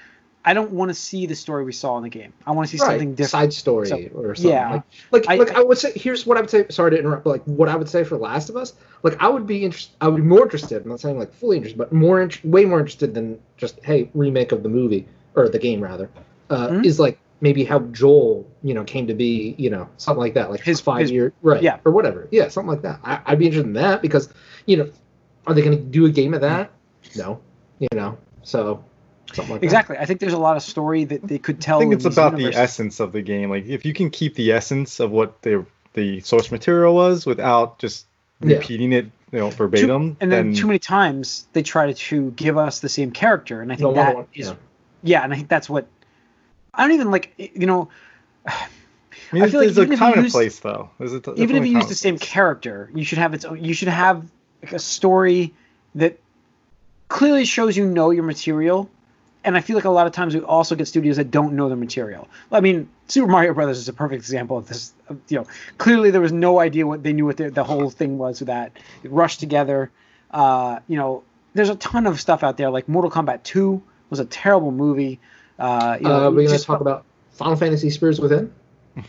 I don't want to see the story we saw in the game. I want to see something different. side story So- or something. yeah. Like, like, I- like I would say. Here's what I would say. Sorry to interrupt. But like, what I would say for Last of Us, like, I would be interested. I would be more interested. I'm not saying like fully interested, but more, int- way more interested than just hey remake of the movie or the game rather. Uh, Mhm. Is like maybe how Joel, you know, came to be. You know, something like that. Like His- his five his- year right. yeah. Or whatever. Yeah, something like that. I, I'd be interested in that because, you know, are they going to do a game of that? No. You know. So. Something like that. Exactly. I think there's a lot of story that they could tell. I think in it's these about the essence of the game. Like if you can keep the essence of what the the source material was without just Yeah. repeating it, you know, verbatim, and then then too many times they try to give us the same character, and I think one- that one- is yeah. yeah, and I think that's what I don't even like. You know, I mean, I feel like even a if you common place though. There's a, even if you use the same character, you should have its. own You should have like a story that clearly shows you know your material. And I feel like a lot of times we also get studios that don't know their material. I mean, Super Mario Brothers is a perfect example of this. of, You know, clearly there was no idea what they knew what the, the whole thing was with that. It rushed together. Uh, you know, there's a ton of stuff out there. Like Mortal Kombat 2 was a terrible movie. Uh, you know, Uh, we're going to talk about Final Fantasy Spirits Within.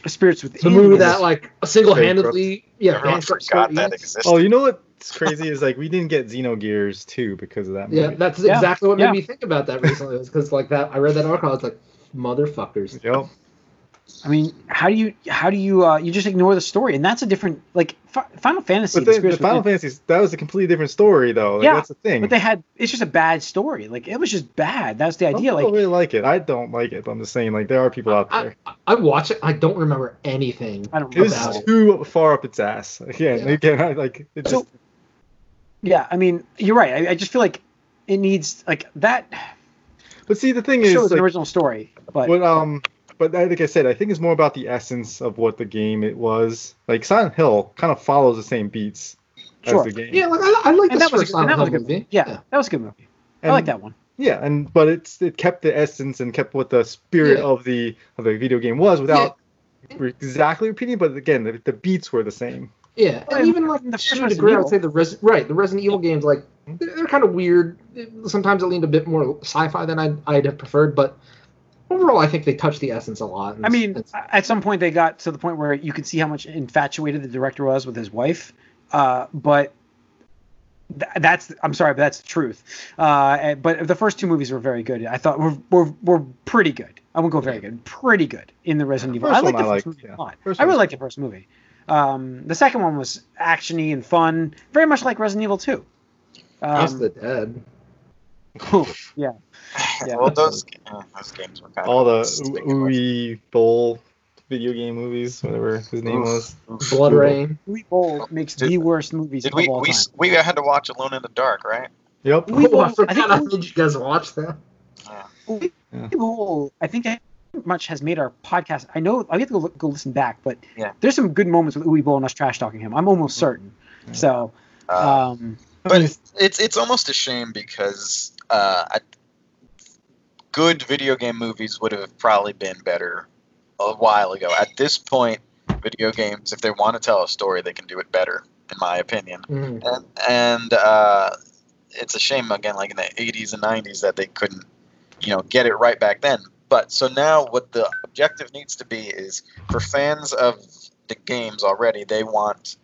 Spirits Within. It's a movie that like single-handedly, yeah, everyone forgot that Enix. existed Oh, you know what's crazy is like we didn't get Xenogears 2 because of that movie. Yeah, that's Yeah, exactly what made yeah. me think about that recently. Was because like that, I read that article. I was like, motherfuckers. Yep. I mean, how do you how do you uh, you just ignore the story? And that's a different like Fi- Final Fantasy. But the the, the Final Within- Fantasy that was a completely different story though. Like, Yeah, that's the thing. But they had it's just a bad story. Like it was just bad. That's the Some idea. people Like really like it. I don't like it. But I'm just saying, like there are people out there. I, I watch it. I don't remember anything. I don't It was about it. too far up its ass. Again, Yeah. again, I like it So- yeah, I mean, you're right. I, I just feel like it needs like that But see, the thing shows is, an like, original story. But But um, but I- like I said, I think it's more about the essence of what the game it was. Like Silent Hill kind of follows the same beats Sure. as the game. Yeah, like I, I like and that was first a, and that Silent was a Hill good movie. Yeah, that was a good movie. I like that one. Yeah, and but it's it kept the essence and kept what the spirit Yeah. of the of the video game was without re- exactly repeating. But again, the, the beats were the same. Yeah, and And even like the the first to a Resident degree, I would say the Res- right the Resident Evil games like they're, they're kind of weird. Sometimes it leaned a bit more sci-fi than I'd, I'd have preferred, but overall, I think they touched the essence a lot. and I mean, it's- at some point they got to the point where you could see how much infatuated the director was with his wife. Uh, but th- that's I'm sorry, but that's the truth. Uh, but the first two movies were very good. I thought were were, were pretty good. I won't go very good, pretty good in the Resident Evil. I like one the I first liked, movie yeah. a lot. First I really liked the first movie. Um, the second one was actiony and fun, very much like Resident Evil 2. House of Um, the Dead. Yeah, Yeah. well, those uh, those games were kind All of the sticking Oo- Boll video game movies, whatever his name was. Blood Rain. Uwe Boll makes Did- the worst movies Did of we all we time. we had to watch Alone in the Dark, right? Yep. We oh, will- I I forgot. I we- did you guys watch that? Uwe Yeah. Boll, I think that much has made our podcast. I know I have to go, look- go listen back, but Yeah. there's some good moments with Uwe Boll and us trash talking him. I'm almost certain. Yeah. So, Uh, um, but it's it's almost a shame because uh, I, good video game movies would have probably been better a while ago. At this point, video games, if they want to tell a story, they can do it better, in my opinion. Mhm. And and uh, it's a shame again, like in the '80s and '90s, that they couldn't, you know, get it right back then. But so now, what the objective needs to be is for fans of the games already, they want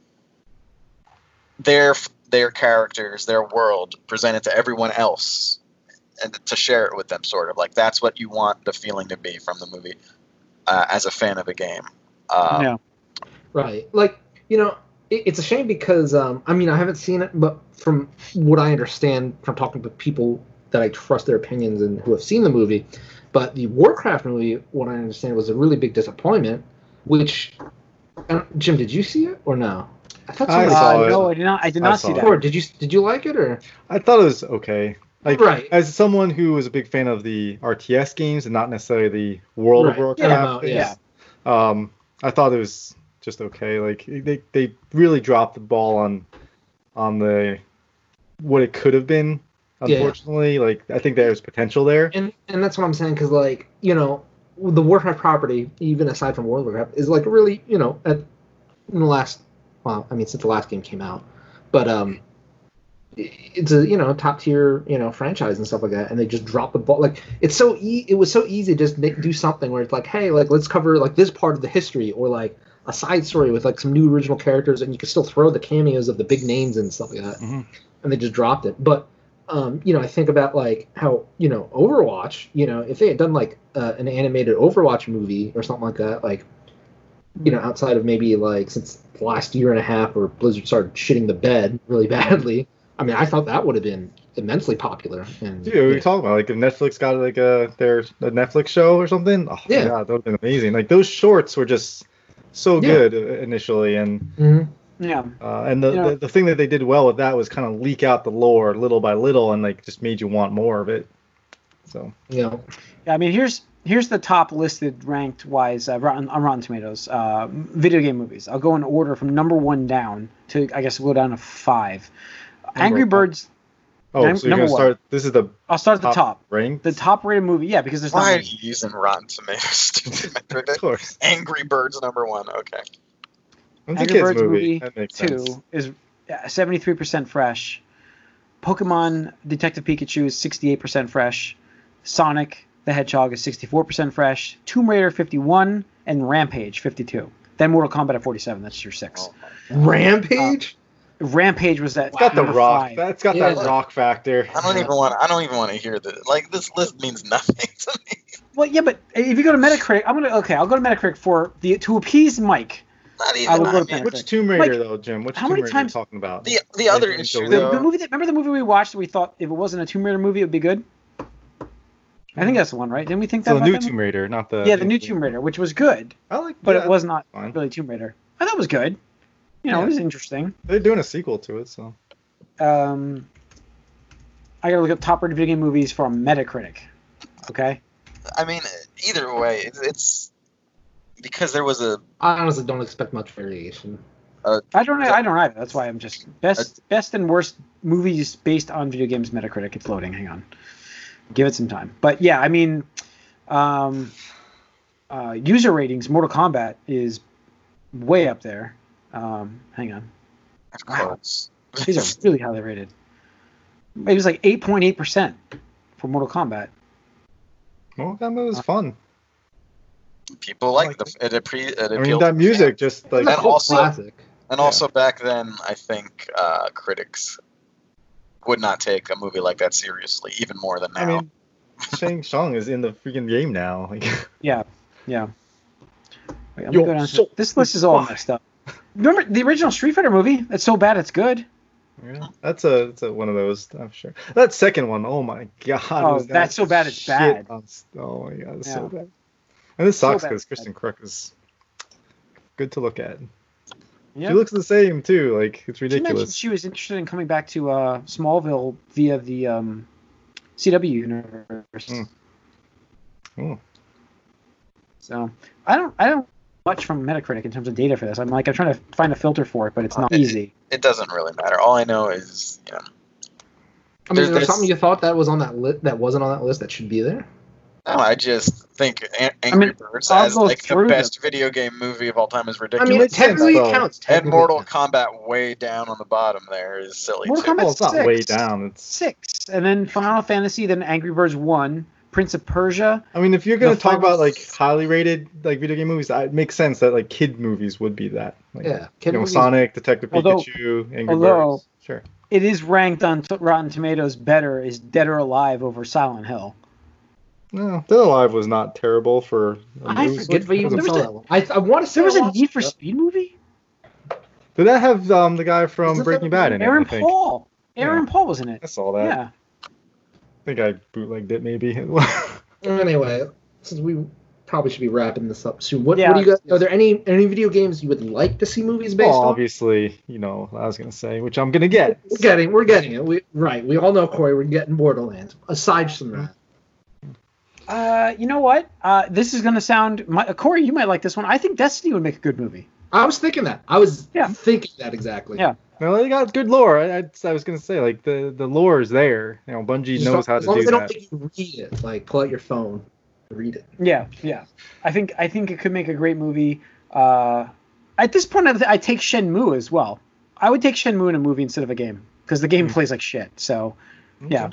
their their characters, their world presented to everyone else, and to share it with them. Sort of like that's what you want the feeling to be from the movie uh, as a fan of a game. Um, yeah. Right. Like, you know, it, it's a shame because, um, I mean, I haven't seen it, but from what I understand from talking to people that I trust their opinions and who have seen the movie, but the Warcraft movie, what I understand, was a really big disappointment, which, uh, Jim, did you see it or no? I thought I somebody saw Uh, it. no, I did not. I did I not saw see it. that. Or did you did you like it or I thought it was okay. Like Right. as someone who was a big fan of the RTS games and not necessarily the World Right. of Warcraft Yeah, games, yeah. um, I thought it was just okay. Like they they really dropped the ball on on the what it could have been. Yeah. Unfortunately, like I think there's potential there. and and that's what I'm saying because like you know the Warcraft property, even aside from World of Warcraft, is like really you know at in the last well, I mean since the last game came out, but um, it's a you know top tier you know franchise and stuff like that, and they just drop the ball. Like it's so e- it was so easy to just make, do something where it's like hey like let's cover like this part of the history or like a side story with like some new original characters, and you can still throw the cameos of the big names and stuff like that Mhm. and they just dropped it. But um, you know, I think about like how you know Overwatch. You know, if they had done like uh, an animated Overwatch movie or something like that, like you know, outside of maybe like since the last year and a half where Blizzard started shitting the bed really badly. I mean, I thought that would have been immensely popular. And Dude, what are you talking about? Like if Netflix got like a their a Netflix show or something? Oh Yeah. yeah, that would have been amazing. Like those shorts were just so Yeah. good uh, initially, and Mhm. Yeah. uh, and the, You know- the the thing that they did well with that was kind of leak out the lore little by little, and like just made you want more of it. So you know, Yeah, I mean, here's here's the top listed ranked wise uh, Rotten, on Rotten Tomatoes uh, video game movies. I'll go in order from number one down to I guess we'll go down to five. Angry one. Birds. oh, Num- so you're gonna one. start. This is the I'll start at the top, top. rank. The top rated movie, yeah, because there's not Why are you using Rotten Tomatoes to metric Of course, Angry Birds number one. Okay. it's Angry Birds movie. movie two sense. is seventy three percent fresh. Pokemon Detective Pikachu is sixty eight percent fresh. Sonic the Hedgehog is sixty four percent fresh. Tomb Raider fifty one and Rampage fifty two. Then Mortal Kombat at forty seven. That's your six. Oh, Rampage. Uh, Rampage was that. It's got the rock. five. That's got Yeah. that rock factor. I don't even want. I don't even want to hear this. Like this list means nothing to me. Well, yeah, but if you go to Metacritic, I'm gonna okay. I'll go to Metacritic for the to appease Mike. Not even. I would I go to mean, Metacritic. Which Tomb Raider Like, though, Jim? Which how Tomb many Raider times- are you talking about? the the other issue the- The, the movie that remember the movie we watched that we thought if it wasn't a Tomb Raider movie it would be good. I think that's the one, right? Didn't we think that? So the new that Tomb? Raider, not the. Yeah, the new Tomb Raider, which was good, I like, but yeah, it was not fine. really Tomb Raider. I thought it was good. You know, Yeah. it was interesting. They're doing a sequel to it, so. Um, I gotta look up top rated video game movies from Metacritic. Okay. I mean, either way, it's, it's because there was a I honestly don't expect much variation. I don't. I don't either. That's why I'm just best best and worst movies based on video games. Metacritic. It's loading. Hang on. Give it some time. But yeah, I mean, um, uh, user ratings. Mortal Kombat is way up there. Um, hang on. of Wow. These are really highly rated. It was like 8.8 percent for Mortal Kombat. Well, that movie was fun. People like like the it, appre- it I mean, that music just like And also- classic. and yeah. also back then, I think uh, critics would not take a movie like that seriously, even more than now. I mean, Shang Tsung is in the freaking game now. Yeah, yeah. Wait, I'm Yo, gonna go down to- so- this list is all why? messed up. Remember the original Street Fighter movie? That's so bad it's good. yeah, that's a that's a one of those. I'm sure. That second one, oh my god. Oh, was that that's so bad it's bad. on oh my god, it's Yeah. so bad. And this sucks because it's Kristin Kreuk is good to look at. Yeah. She looks the same too. Like it's She mentioned ridiculous. she was interested in coming back to uh, Smallville via the um, CW universe. Oh. So I don't I don't much from Metacritic in terms of data for this. I'm like I'm trying to find a filter for it, but it's not Uh, easy. it doesn't really matter. All I know is, you know, I mean, There's- is there there's- something you thought that was on that list that wasn't on that list that should be there? No, I just think An- Angry mean, Birds I'll as like the through best video game movie of all time is ridiculous. I ridiculous. mean, makes sense, technically though. it counts. and Mortal it counts. Kombat way down on the bottom there is silly Mortal too. Kombat- well, it's not six. way down. It's. Six, and then Final Fantasy, then Angry Birds One, Prince of Persia. I mean, if you're gonna talk final about like highly rated like video game movies, it makes sense that like kid movies would be that. Like, Yeah, You know, movies- Sonic, Detective Although- Pikachu, Angry although- Birds. Sure. It is ranked on t- Rotten Tomatoes better is Dead or Alive over Silent Hill. No, Dead Alive was not terrible for. a I movie. Good for you It even There was saw a- that one. I, I want to say There was a Need for. Speed movie. Did that have um the guy from Breaking Bad in it? Aaron Paul. Aaron Yeah. Paul was in it. I saw that. Yeah. I think I bootlegged it maybe. Anyway, since we probably should be wrapping this up soon, what, Yeah. what do you got? Are there any any video games you would like to see movies based well, on? obviously, you know, I was gonna say, which I'm gonna get. We're getting, we're getting it. We right. We all know Corey. We're getting Borderlands. Aside from that, Uh, you know what? Uh, this is gonna sound. My, Corey, you might like this one. I think Destiny would make a good movie. I was thinking that. I was Yeah. thinking that exactly. Yeah. No, they got good lore. I, I, I was gonna say like the the lore is there. You know, Bungie Just knows how to long do as long as they don't that. make you read it, like pull out your phone, read it. Yeah, yeah. I think I think it could make a great movie. Uh, at this point, I, I take Shenmue as well. I would take Shenmue in a movie instead of a game because the game Hmm. plays like shit. So yeah,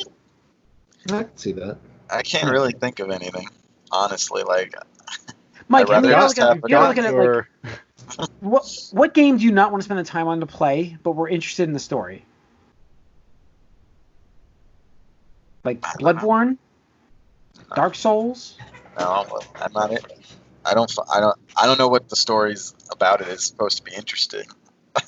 I can see that. I can't really think of anything, honestly. Like, Mike, I'd mean, you're looking, at, you're looking at like what what game do you not want to spend the time on to play, but we're interested in the story? Like Bloodborne, Dark Souls. no, I'm not it. I don't. I don't. I don't know what the stories about it is supposed to be interesting.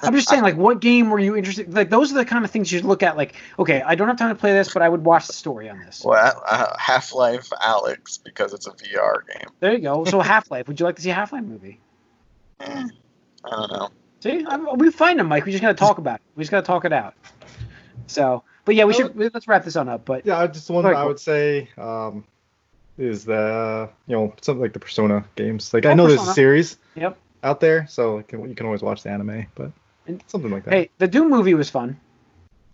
I'm just saying, like, what game were you interested? Like, those are the kind of things you should look at. Like, okay, I don't have time to play this, but I would watch the story on this. Well, uh, Half Life Alyx because it's a VR game. There you go. So Half Life. Would you like to see a Half Life movie? Eh, I don't know. See, I, we find them, Mike. We just gotta talk about it. We just gotta talk it out. So, but yeah, we should let's wrap this on up. But Yeah, just one Sorry, I would say um, is the you know something like the Persona games. Like Oh, I know there's a series Yep. Out there, so you can, you can always watch the anime, but something like that. hey, the Doom movie was fun.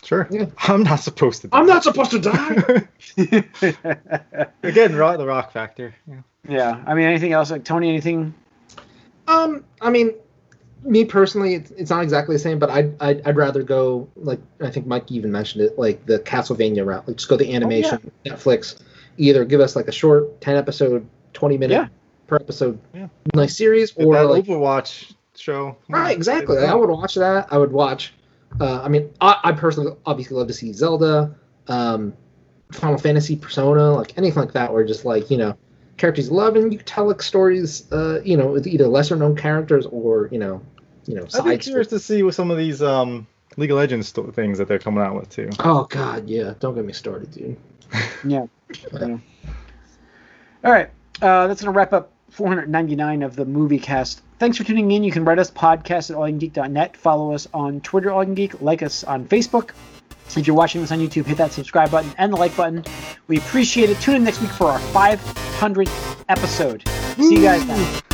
sure. Yeah. I'm not supposed to. do I'm not supposed to die. Again, rock, the rock factor. Yeah. yeah. I mean, anything else? Like Tony, anything? Um, I mean, me personally, it's, it's not exactly the same, but I'd, I'd I'd rather go like I think Mike even mentioned it, like the Castlevania route. Like just go the animation, Netflix. Either give us like a short ten episode, twenty minute Yeah. Per episode, Yeah. nice series, or that like Overwatch show. right, exactly. I would watch that. I would watch. Uh, I mean, I, I personally obviously love to see Zelda, um, Final Fantasy, Persona, like anything like that, where just like you know, characters you love, and you tell like stories, uh, you know, with either lesser known characters or you know, you know, I'd be curious to see what some of these um, League of Legends sto- things that they're coming out with too. Oh God, yeah, don't get me started, dude. Yeah. yeah. All right. Uh, that's going to wrap up 499 of the movie cast. Thanks for tuning in. You can write us podcast at allyoucangeek.net. Follow us on Twitter, All. Like us on Facebook. If you're watching this on YouTube, hit that subscribe button and the like button. We appreciate it. Tune in next week for our 500th episode. See you guys then.